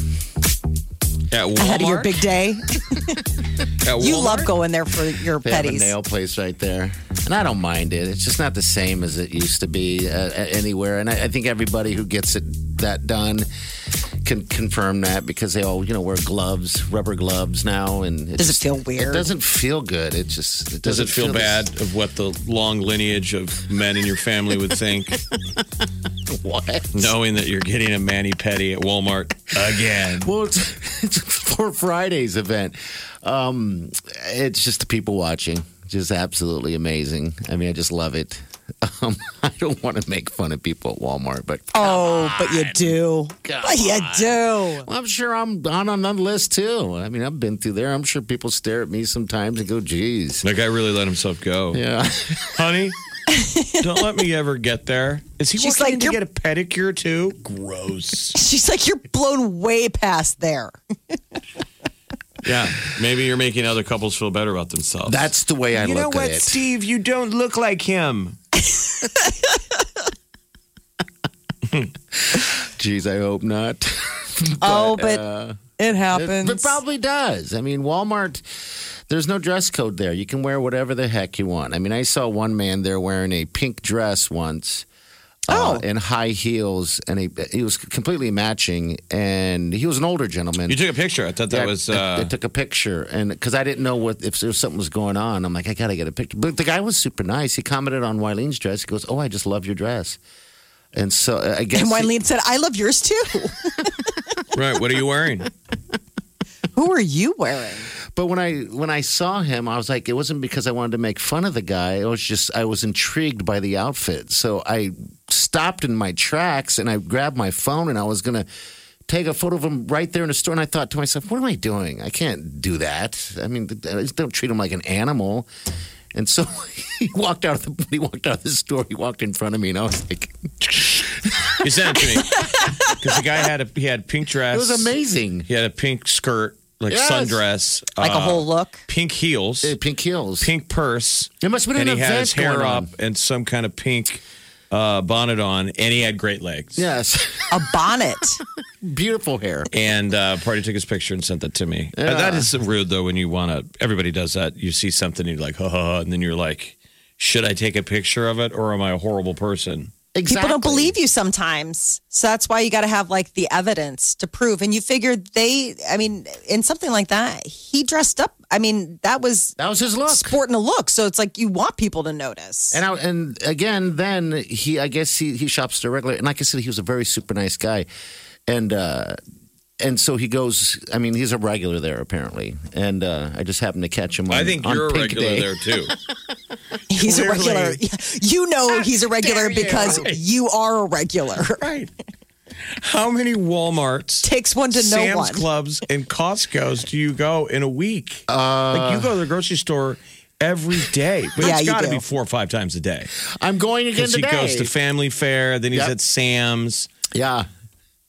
At Walmart. Ahead of your big day. At You Walmart? love going there for your They have a petties. nail place right there, and I don't mind it. It's just not the same as it used to be uh, anywhere. And I, I think everybody who gets it that done can confirm that because they all, you know, wear gloves, rubber gloves now, and it Does it feel weird? It doesn't feel good. It just it Does doesn't it feel this- bad of what the long lineage of men in your family would think, What? knowing that you're getting a mani petty at Walmart again? Well, it's, it's for Friday's event. Um, it's just the people watching. Just absolutely amazing. I mean, I just love it. Um, I don't want to make fun of people at Walmart, but oh, but you do. God. But you do. Well, I'm sure I'm on another list too. I mean, I've been through there. I'm sure people stare at me sometimes and go, geez. That guy really let himself go. Yeah. Honey, don't let me ever get there. Is he She's like, to get a pedicure too? Gross. She's like, you're blown way past there. Yeah, maybe you're making other couples feel better about themselves. That's the way I you know look what, at it. You know what, Steve? You don't look like him. Geez, I hope not. oh, but uh, it It, happens. it probably does. I mean, Walmart, there's no dress code there. You can wear whatever the heck you want. I mean, I saw one man there wearing a pink dress once. Oh. Uh, and high heels, and he, he was completely matching. And he was an older gentleman. You took a picture. I thought that Yeah, was. I, Uh, I took a picture, and because I didn't know what if there was something was going on, I'm like, I gotta get a picture. But the guy was super nice. He commented on Wileen's dress. He goes, "Oh, I just love your dress." And so uh, I guess and he- said, I love yours too. right. What are you wearing? Who are you wearing? But when I when I saw him, I was like, it wasn't because I wanted to make fun of the guy. It was just I was intrigued by the outfit. So I stopped in my tracks and I grabbed my phone and I was gonna take a photo of him right there in the store. And I thought to myself, what am I doing? I can't do that. I mean, don't treat him like an animal. And so he walked out of the when he walked out of the store. He walked in front of me, and I was like, You sent it to me because the guy had a he had a pink dress. "It was amazing." He had a pink skirt, like Yes. sundress, Like a uh, whole look? pink heels, Uh, Pink heels. pink purse. It must have been and an he had event his hair going up and some kind of pink uh, bonnet on, and he had great legs. Yes, A bonnet. beautiful hair. And uh, Party took his picture and sent that to me. Uh, that is rude, though, when you want to. Everybody does that. You see something, and you're like, ha ha, ha, and then you're like, should I take a picture of it, or am I a horrible person? Exactly. People don't believe you sometimes. So that's why you got to have like the evidence to prove. And you figure they, I mean, in something like that, he dressed up. I mean, that was That was his look. sporting a look. So it's like you want people to notice. And I, and again, then he, I guess he he shops there regularly. And like I said, he was a very super nice guy, and uh, and so he goes. I mean, he's a regular there apparently. And uh, I just happened to catch him. On, I think on you're a Pink regular Day. there, too. he's a regular. You know he's a regular because you are a regular. right. How many Walmarts, Takes one to know Sam's one. Clubs, and Costco's do you go in a week? like you go to the grocery store every day, but Yeah, it's you got to be four or five times a day. I'm going again Because he goes to Family Fare, then he's Yep. at Sam's. yeah,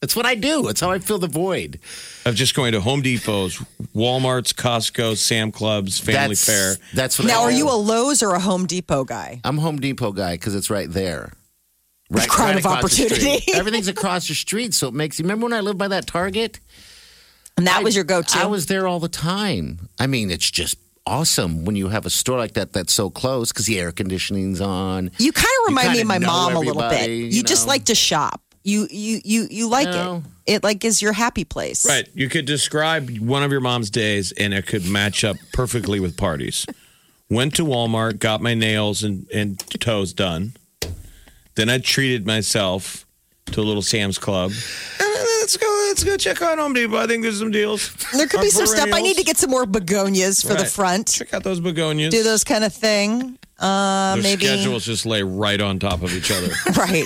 that's what I do. It's how I fill the void. Of just going to Home Depots, Walmart's, Costco, Sam Clubs, Family that's, Fair. That's what. Now, I are do. you a Lowe's or a Home Depot guy? I'm Home Depot guy because it's right there. Right, Crime of across the opportunity. street. Everything's across the street, so it makes you. Remember when I lived by that Target? And that I- was your go-to. I was there all the time. I mean, it's just awesome when you have a store like that that's so close because the air conditioning's on. You kind of remind me kinda my know mom a little bit. everybody, You, you just like to shop. You you you you like No. it. It like is your happy place. Right. You could describe one of your mom's days and it could match up perfectly with parties. went to Walmart, got my nails and, and toes done. Then I treated myself to a little Sam's Club. Uh, let's go. Let's go check out Home Depot. I think there's some deals. There could Our be some stuff. I need to get some more begonias for the front. Check out those begonias. Do those kind of thing. Uh, Their maybe schedules just lay right on top of each other. right.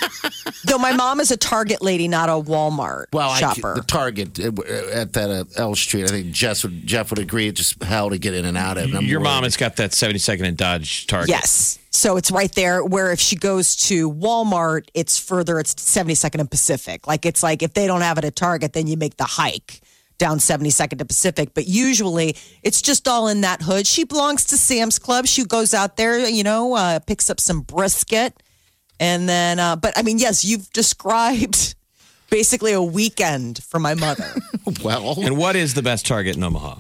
Though my mom is a Target lady, not a Walmart Well, I, shopper. the Target uh, at that uh, L Street, I think Jeff would, Jeff would agree. It's just hell to get in and out of. and I'm Your mom has got that 72nd and Dodge Target. Yes. So it's right there where if she goes to Walmart, it's further, it's 72nd and Pacific. Like it's like if they don't have it at Target, then you make the hike down 72nd to Pacific. But usually it's just all in that hood. She belongs to Sam's Club. She goes out there, you know, uh, picks up some brisket. And then, uh, but I mean, yes, you've described basically a weekend for my mother. well, And what is the best Target in Omaha?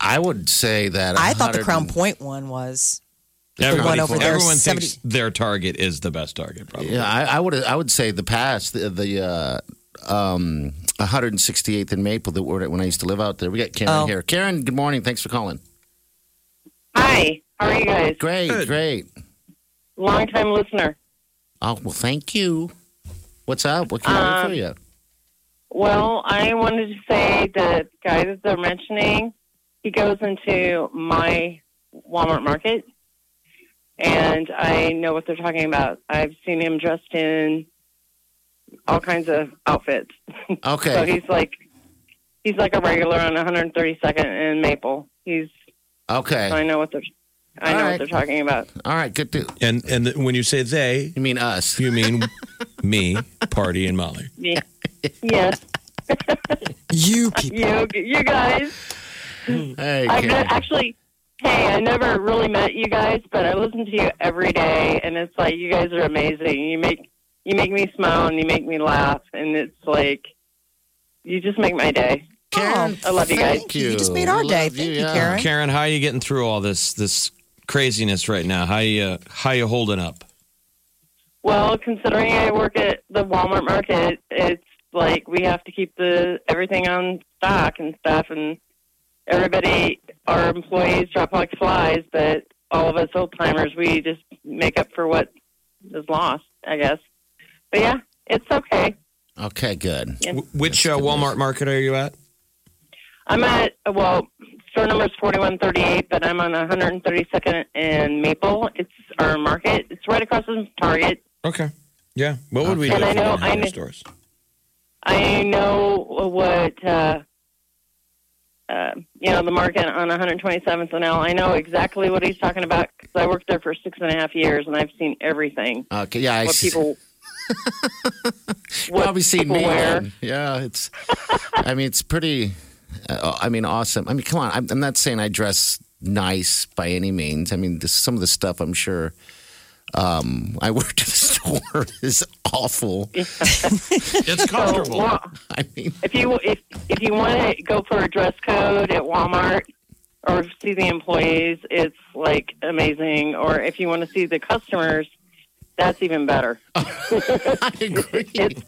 I would say that I thought the Crown Point one was. Everybody, one over there, everyone 70 thinks their Target is the best Target, probably. Yeah, I, I would. I would say the past the, the uh, um, 168th in Maple that were when I used to live out there. We got Karen Oh. here. Karen, good morning. Thanks for calling. Hi, how are you guys? Great, Good. great. Long time listener. Oh well, thank you. What's up? What can I do Um, for you? Well, I wanted to say the guy that they're mentioning, he goes into my Walmart market, and I know what they're talking about. I've seen him dressed in all kinds of outfits. Okay. so he's like, he's like a regular on 132nd and Maple. He's, so okay, I know what they're, I All know right. what they're talking about. all right. Good to. And and the, when you say they, You mean us? you mean me, Party, and Molly. Yeah. yes, You people. you, you guys. Hey, I've ne- actually, hey, I never really met you guys, but I listen to you every day, and it's like you guys are amazing. You make you make me smile and you make me laugh, and it's like you just make my day. Karen, I love you guys. thank You just made our day. Thank you, yeah. Karen. Karen, how are you getting through all this this craziness right now? How you how you holding up? Well, considering I work at the Walmart market, it's like we have to keep the everything on stock and stuff, and everybody, our employees drop like flies, but all of us old timers, we just make up for what is lost, I guess. But yeah, it's okay. Okay, good. Wh- Which uh, Walmart market are you at? I'm at well, store number is 4138, but I'm on 132nd and Maple. It's our market. It's right across from Target. Okay. Yeah. What would we do And I know- I know- stores? I know what uh, uh, you know the market on 127th and L. I know exactly what he's talking about because I worked there for six and a half years and I've seen everything. Okay, yeah, I What see. people what probably seen me. then. Yeah, it's. I mean, it's pretty. Uh, I mean, awesome. I mean, come on. I'm, I'm not saying I dress nice by any means. I mean, this, some of the stuff I'm sure um, I wear to the store is awful. It's So, well, I mean, if you if if you want to go for a dress code at Walmart or see the employees, it's like amazing. Or if you want to see the customers, that's even better. I agree.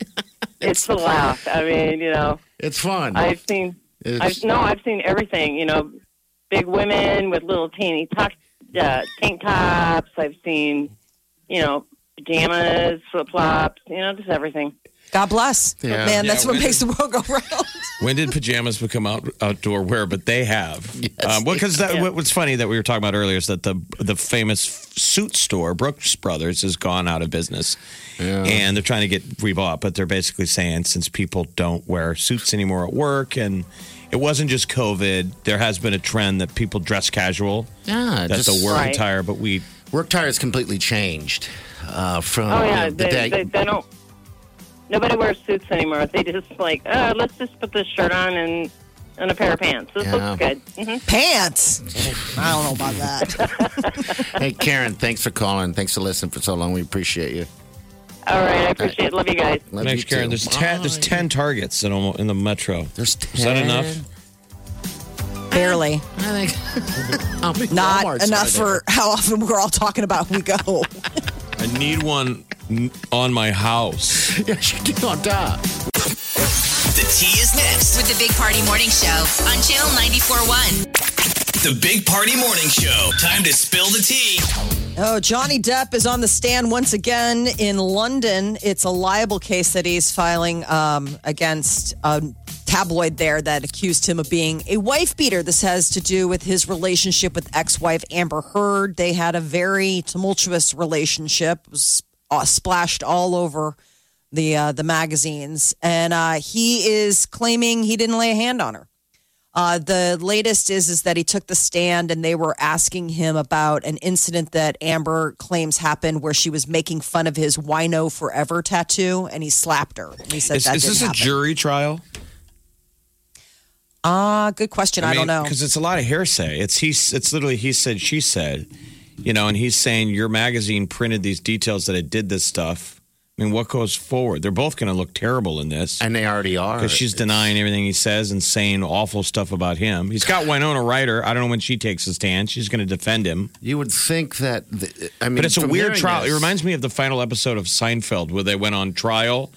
It's it's a laugh. I mean, you know, It's fun. I've seen I've no, I've seen everything. You know, big women with little teeny tuck, uh, tank tops. I've seen, you know, pajamas, flip flops. You know, just everything. God bless. Yeah. Man, Yeah, that's what when makes the world go round. When did pajamas become out, outdoor wear? But they have. um, well, because Yeah. what, what's funny that we were talking about earlier is that the the famous suit store Brooks Brothers has gone out of business, and they're trying to get rebought. But they're basically saying since people don't wear suits anymore at work, and it wasn't just COVID, there has been a trend that people dress casual. yeah, That's just a work Right. attire, but we work tire has completely changed uh, from Oh yeah, know, the they, day. they, they don't. Nobody wears suits anymore. They just like, uh, let's just put this shirt on and and a pair of pants. This Yeah. looks good. hmm Pants. I don't know about that. hey, Karen, thanks for calling. Thanks for listening for so long. We appreciate you. All right, I appreciate it. Love you guys. Love Thanks, you too. Karen. There's ten. There's Bye. ten targets in, Omo- in the metro. There's 10. Is that enough? Barely. I think. How many Not Walmarts enough there? for how often we're all talking about we go. I need one on my house. Yes, you do on top. The tea is next. With the Big Party Morning Show on Channel 94.1. The Big Party Morning Show. Time to spill the tea. Oh, Johnny Depp is on the stand once again in London. It's a liable case that he's filing um, against a tabloid there that accused him of being a wife beater. This has to do with his relationship with ex wife Amber Heard. They had a very tumultuous relationship, it was uh, splashed all over the, uh, the magazines. And uh, he is claiming he didn't lay a hand on her. Uh, the latest is is that he took the stand and they were asking him about an incident that Amber claims happened where she was making fun of his "Wino Forever" tattoo and he slapped her. And he said Is, that is this a jury trial? Ah, good question. I, don't know. because it's a lot of hearsay. It's he. It's literally he said, she said, you know, and he's saying your magazine printed these details that it did this stuff. I mean, what goes forward? They're both going to look terrible in this And they already are. because she's denying everything he says and saying awful stuff about him. He's got Winona Ryder. I don't know when she takes a stand. She's going to defend him. You would think that. The, I mean, But it's a weird trial. this- It reminds me of the final episode of Seinfeld where they went on trial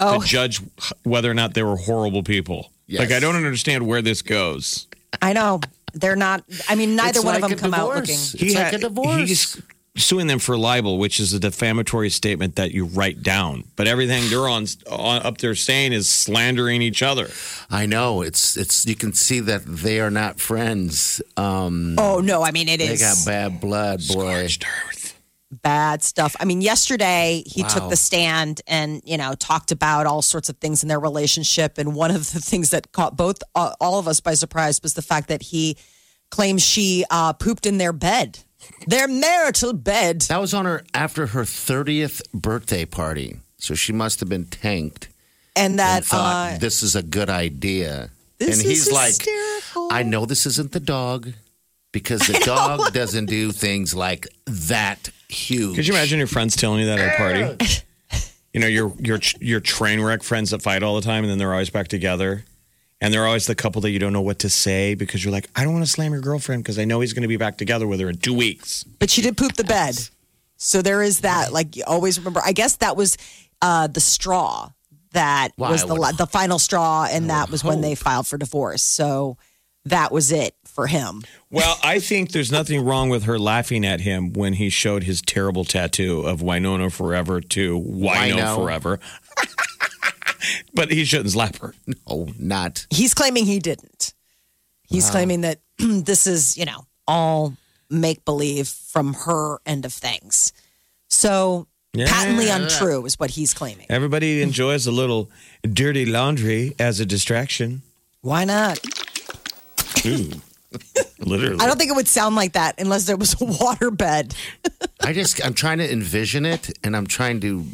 Oh. to judge whether or not they were horrible people. Yes. Like I don't understand where this goes. I know they're not. I mean, neither It's one like of them a come out looking. divorce. It's like a divorce. He's suing them for libel, which is a defamatory statement that you write down. But everything they're on, on up there saying is slandering each other. I know it's it's. You can see that they are not friends. Um, Oh no! I mean, it they is got bad blood, boy. Bad stuff. I mean, yesterday he Wow. took the stand and you know talked about all sorts of things in their relationship. And one of the things that caught both uh, all of us by surprise was the fact that he claims she uh, pooped in their bed, their marital bed. That was on her after her thirtieth birthday party, so she must have been tanked And and that thought uh, this is a good idea. this and he's is like, hysterical. I know this isn't the dog because the dog doesn't do things like that huge. Could you imagine your friends telling you that at a party? You know, your your your train wreck friends that fight all the time, and then they're always back together, and they're always the couple that you don't know what to say because you're like, I don't want to slam your girlfriend because I know he's going to be back together with her in two weeks. but she did poop the bed. So there is that. Like you always remember. I guess that was uh, the straw that Well, was the would- the final straw, and that would was when they filed for divorce. So that was it for him. Well, I think there's nothing wrong with her laughing at him when he showed his terrible tattoo of Winona Forever to Wino Wino. Forever. but he shouldn't slap her. No, not. He's claiming he didn't. He's claiming that this is, you know, all make believe from her end of things. So patently untrue is what he's claiming. Everybody enjoys a little dirty laundry as a distraction. Why not? Ooh. Literally. I don't think it would sound like that unless there was a water bed. I just I'm trying to envision it, and I'm trying to.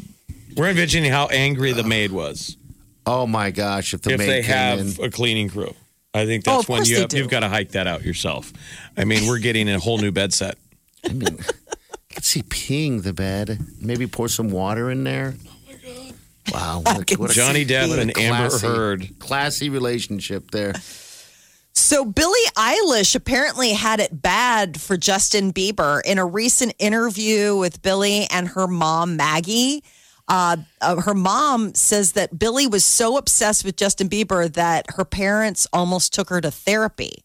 We're envisioning how angry the maid was Oh my gosh! If the if maid they came have in, a cleaning crew. I think Oh, that's of when course you they have, do. you've got to hike that out yourself. I mean, we're getting a whole new bed set. I mean, I could see peeing the bed. Maybe pour some water in there. Oh my god. Wow! What, what a- Johnny Depp what a and Amber classy- Heard. Classy relationship there. So Billie Eilish apparently had it bad for Justin Bieber in a recent interview with Billie and her mom Maggie. Uh, uh, her mom says that Billie was so obsessed with Justin Bieber that her parents almost took her to therapy.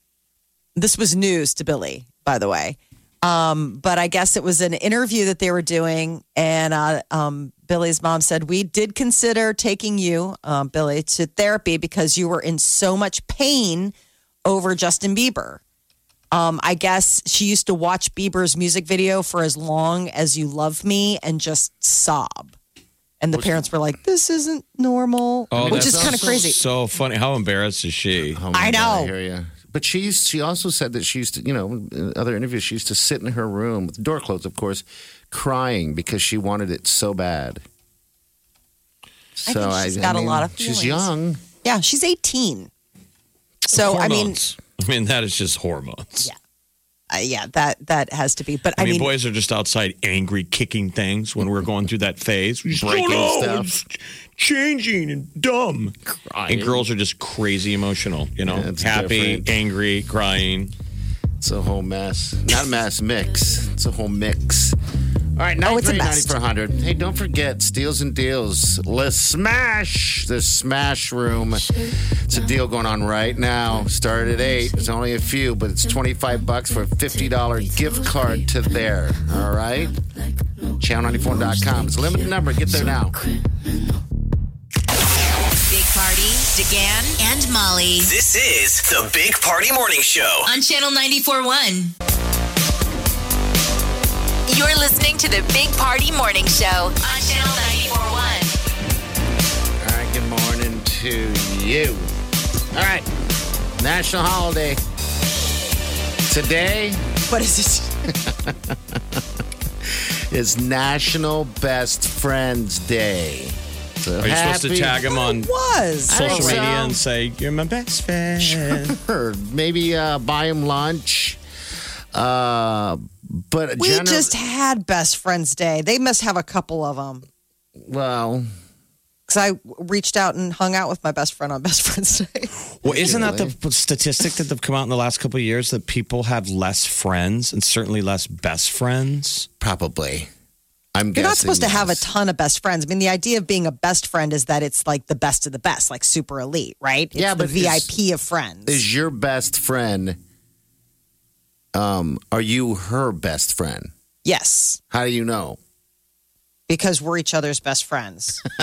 This was news to Billie, by the way. Um, but I guess it was an interview that they were doing, and uh, um, Billie's mom said, We did consider taking you, um, Billy, to therapy because you were in so much pain over Justin Bieber. Um, I guess she used to watch Bieber's music video for as long as you love me and just sob. And the parents were like, This isn't normal, Oh, which is kind of crazy. So funny. How embarrassed is she? Oh my I God, know. I hear you. But she she also said that she used to, you know, in other interviews, she used to sit in her room with the door closed, of course, crying because she wanted it so bad. So think she's got a lot of She's feelings. young. Yeah, she's 18. So, I mean, I mean, that is just hormones. Yeah. uh, yeah, that that has to be. But I, I, mean, mean, boys are just outside angry, kicking things when we're going through that phase. We just Breaking don't know. stuff. It's changing and dumb. Crying. And girls are just crazy emotional, you know, Yeah, happy, different. angry, crying. It's a whole mess. Not a mess, mix. It's a whole mix. All right, Oh, it's a 93, mess. 9400. Hey, don't forget Steals and Deals. Let's smash the Smash Room. It's a deal going on right now. Started at 8. There's only a few, but it's 25 bucks for a $50 gift card to there. All right? Channel94.com. It's a limited number. Get there now. Big Party, DeGan, and Molly This is the Big Party Morning Show. on Channel 94.1. You're listening to the Big Party Morning Show on Channel 94.1. All right, good morning to you. All right, national holiday. Today What is this? it's National Best Friends Day. So Are you supposed to tag him on Was. social media so. and say, You're my best friend? Sure, maybe uh, buy him lunch. Uh, but We gener- just had Best Friends Day. They must have a couple of them. well, Because I reached out and hung out with my best friend on Best Friends Day. Well, isn't that the statistic that have come out in the last couple of years that people have less friends and certainly less best friends? probably. I'm You're not supposed to have a ton of best friends. I mean, the idea of being a best friend is that it's like the best of the best, like super elite, right? It's Yeah, the but is- VIP of friends. Is your best friend? Um, are you her best friend? yes, How do you know? because we're each other's best friends.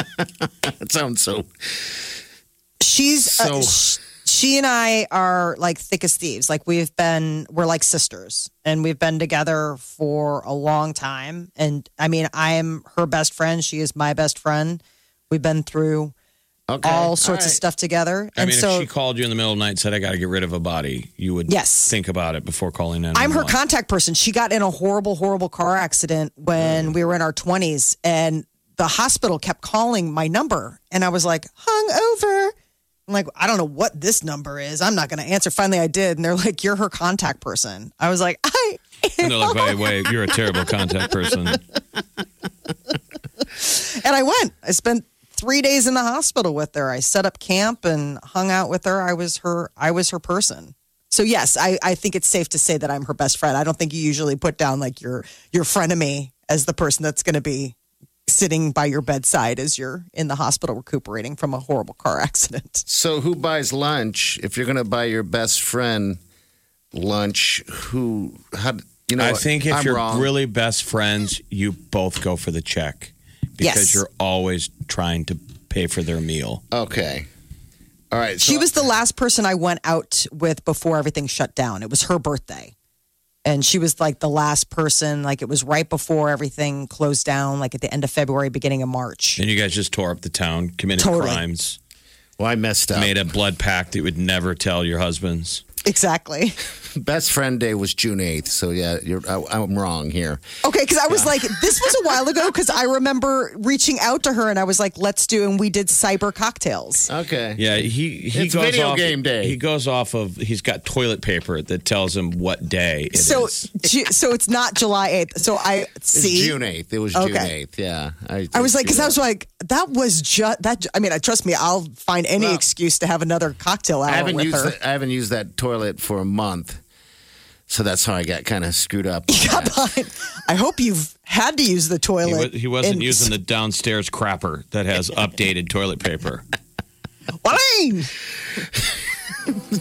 That sounds so. She's uh, So- sh- she and I are like thick as thieves. Like we've been, we're like sisters, and we've been together for a long time. And I mean, I am her best friend. She is my best friend. We've been through Okay, all sorts of stuff together. I and mean, so if she called you in the middle of the night and said, I got to get rid of a body, you would Yes. think about it before calling in. I'm her contact person. She got in a horrible, horrible car accident when mm. we were in our 20s, and the hospital kept calling my number. And I was like, hung over. I'm like, I don't know what this number is. I'm not going to answer. Finally, I did. And they're like, You're her contact person. I was like, I. And they're like, by the way, you're a terrible contact person. And I went. I spent three days in the hospital with her. I set up camp and hung out with her. I was her. I was her person. So yes, I, I think it's safe to say that I'm her best friend. I don't think you usually put down like your your frenemy as the person that's going to be sitting by your bedside as you're in the hospital recuperating from a horrible car accident. So, who buys lunch? If you're going to buy your best friend lunch, who? How? You know, I think if I'm you're wrong. really best friends, you both go for the check because Yes. you're always trying to pay for their meal. okay. All right. So She was the last person I went out with before everything shut down. It was her birthday. And she was like the last person, like it was right before everything closed down, like at the end of February, beginning of March. And you guys just tore up the town, committed Totally. crimes, Well, I messed up. made a blood pact that you would never tell your husbands. Exactly. Best friend day was June 8th. So, yeah, you're, I, I'm wrong here. Okay, because I was like, this was a while ago because I remember reaching out to her and I was like, let's do, and we did cyber cocktails. Okay. Yeah, he he It's goes video off, game day. He goes off of he's got toilet paper that tells him what day it is. so, Ju- so it's not July 8th. So I It's see. June 8th. It was June Okay. 8th. Yeah. I, I was like, because I was like, that was just that. I mean, I trust me, I'll find any Well, excuse to have another cocktail hour I haven't with used her. that, I haven't used that toilet for a month. So that's how I got kind of screwed up. on got behind. I hope you've had to use the he, toilet. wa- he wasn't in- using the downstairs crapper that has updated toilet paper. Wine!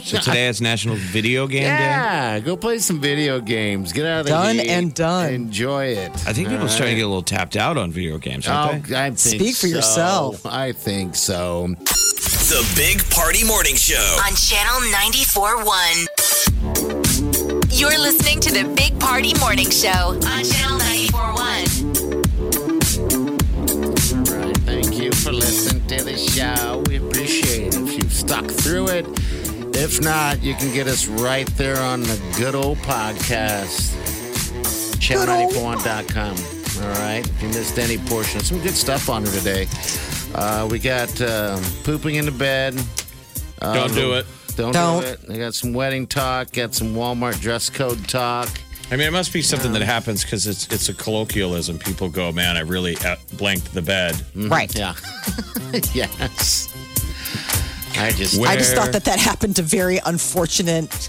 So today is National Video Game Day. Yeah, go play some video games. Get out of the Done heat. and done. Enjoy it. I think people are starting to get a little tapped out on video games, Oh, aren't they? I think Speak for so. yourself. I think so. The Big Party Morning Show. on Channel 94.1. You're listening to the Big Party Morning Show on Channel 94.1. Right. Thank you for listening to the show. We appreciate it if you've stuck through it. If not, you can get us right there on the good old podcast. Channel94.com. All right. If you missed any portion, some good stuff on her today. Uh, we got um, pooping in the bed. Uh, Don't do it. Don't, Don't. do it. I got some wedding talk. Got some Walmart dress code talk. I mean, it must be something that happens because it's it's a colloquialism. People go, "Man, I really uh, blanked the bed." Right. Yeah. yes. I just I just thought that that happened to very unfortunate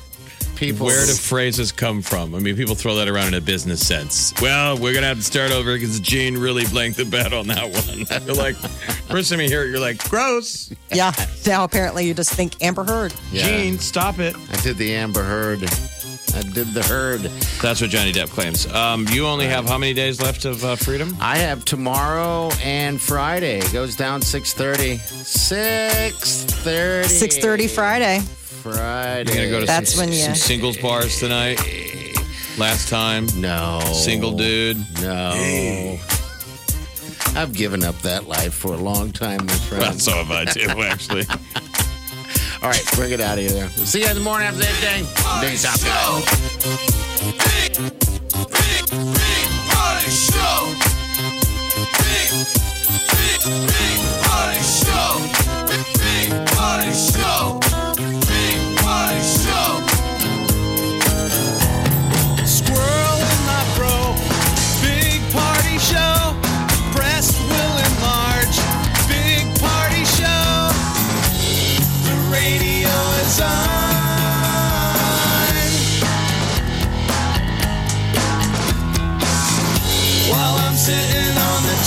people. Where do phrases come from? I mean, people throw that around in a business sense. Well, we're gonna have to start over because Gene really blanked the bet on that one. You're like, first time you hear it, you're like, gross. Yeah. Now apparently you just think Amber Heard. Yeah. Gene, stop it. I did the Amber Heard. I did the herd. That's what Johnny Depp claims. Um, you only have how many days left of uh, freedom? I have tomorrow and Friday. It goes down 6.30. 6.30. 6:30 Friday. Friday. You're gonna go to That's some, when you- some singles bars tonight. Last time, No. single dude. No. I've given up that life for a long time, my friend. Well, so have I too, actually. All right, bring it out of here. See you in the morning after that thing. Big Top Guy. Squirrel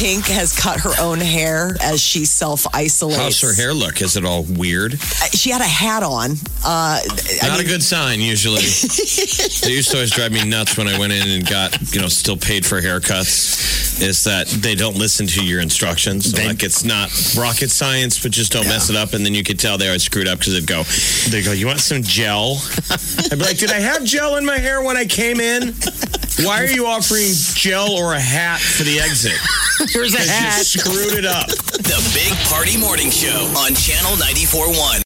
Pink has cut her own hair as she self isolates. How's her hair look? Is it all weird? She had a hat on. Uh, I Not mean, a good sign, usually. they used to always drive me nuts when I went in and got, you know, still paid for haircuts. Is that they don't listen to your instructions. So like it's not rocket science, but just don't mess it up. And then you could tell they always screwed up because they'd go, they go, you want some gel? I'd be like, did I have gel in my hair when I came in? Why are you offering gel or a hat for the exit? Here's a hat. You screwed it up. The Big Party Morning Show on Channel 94.1.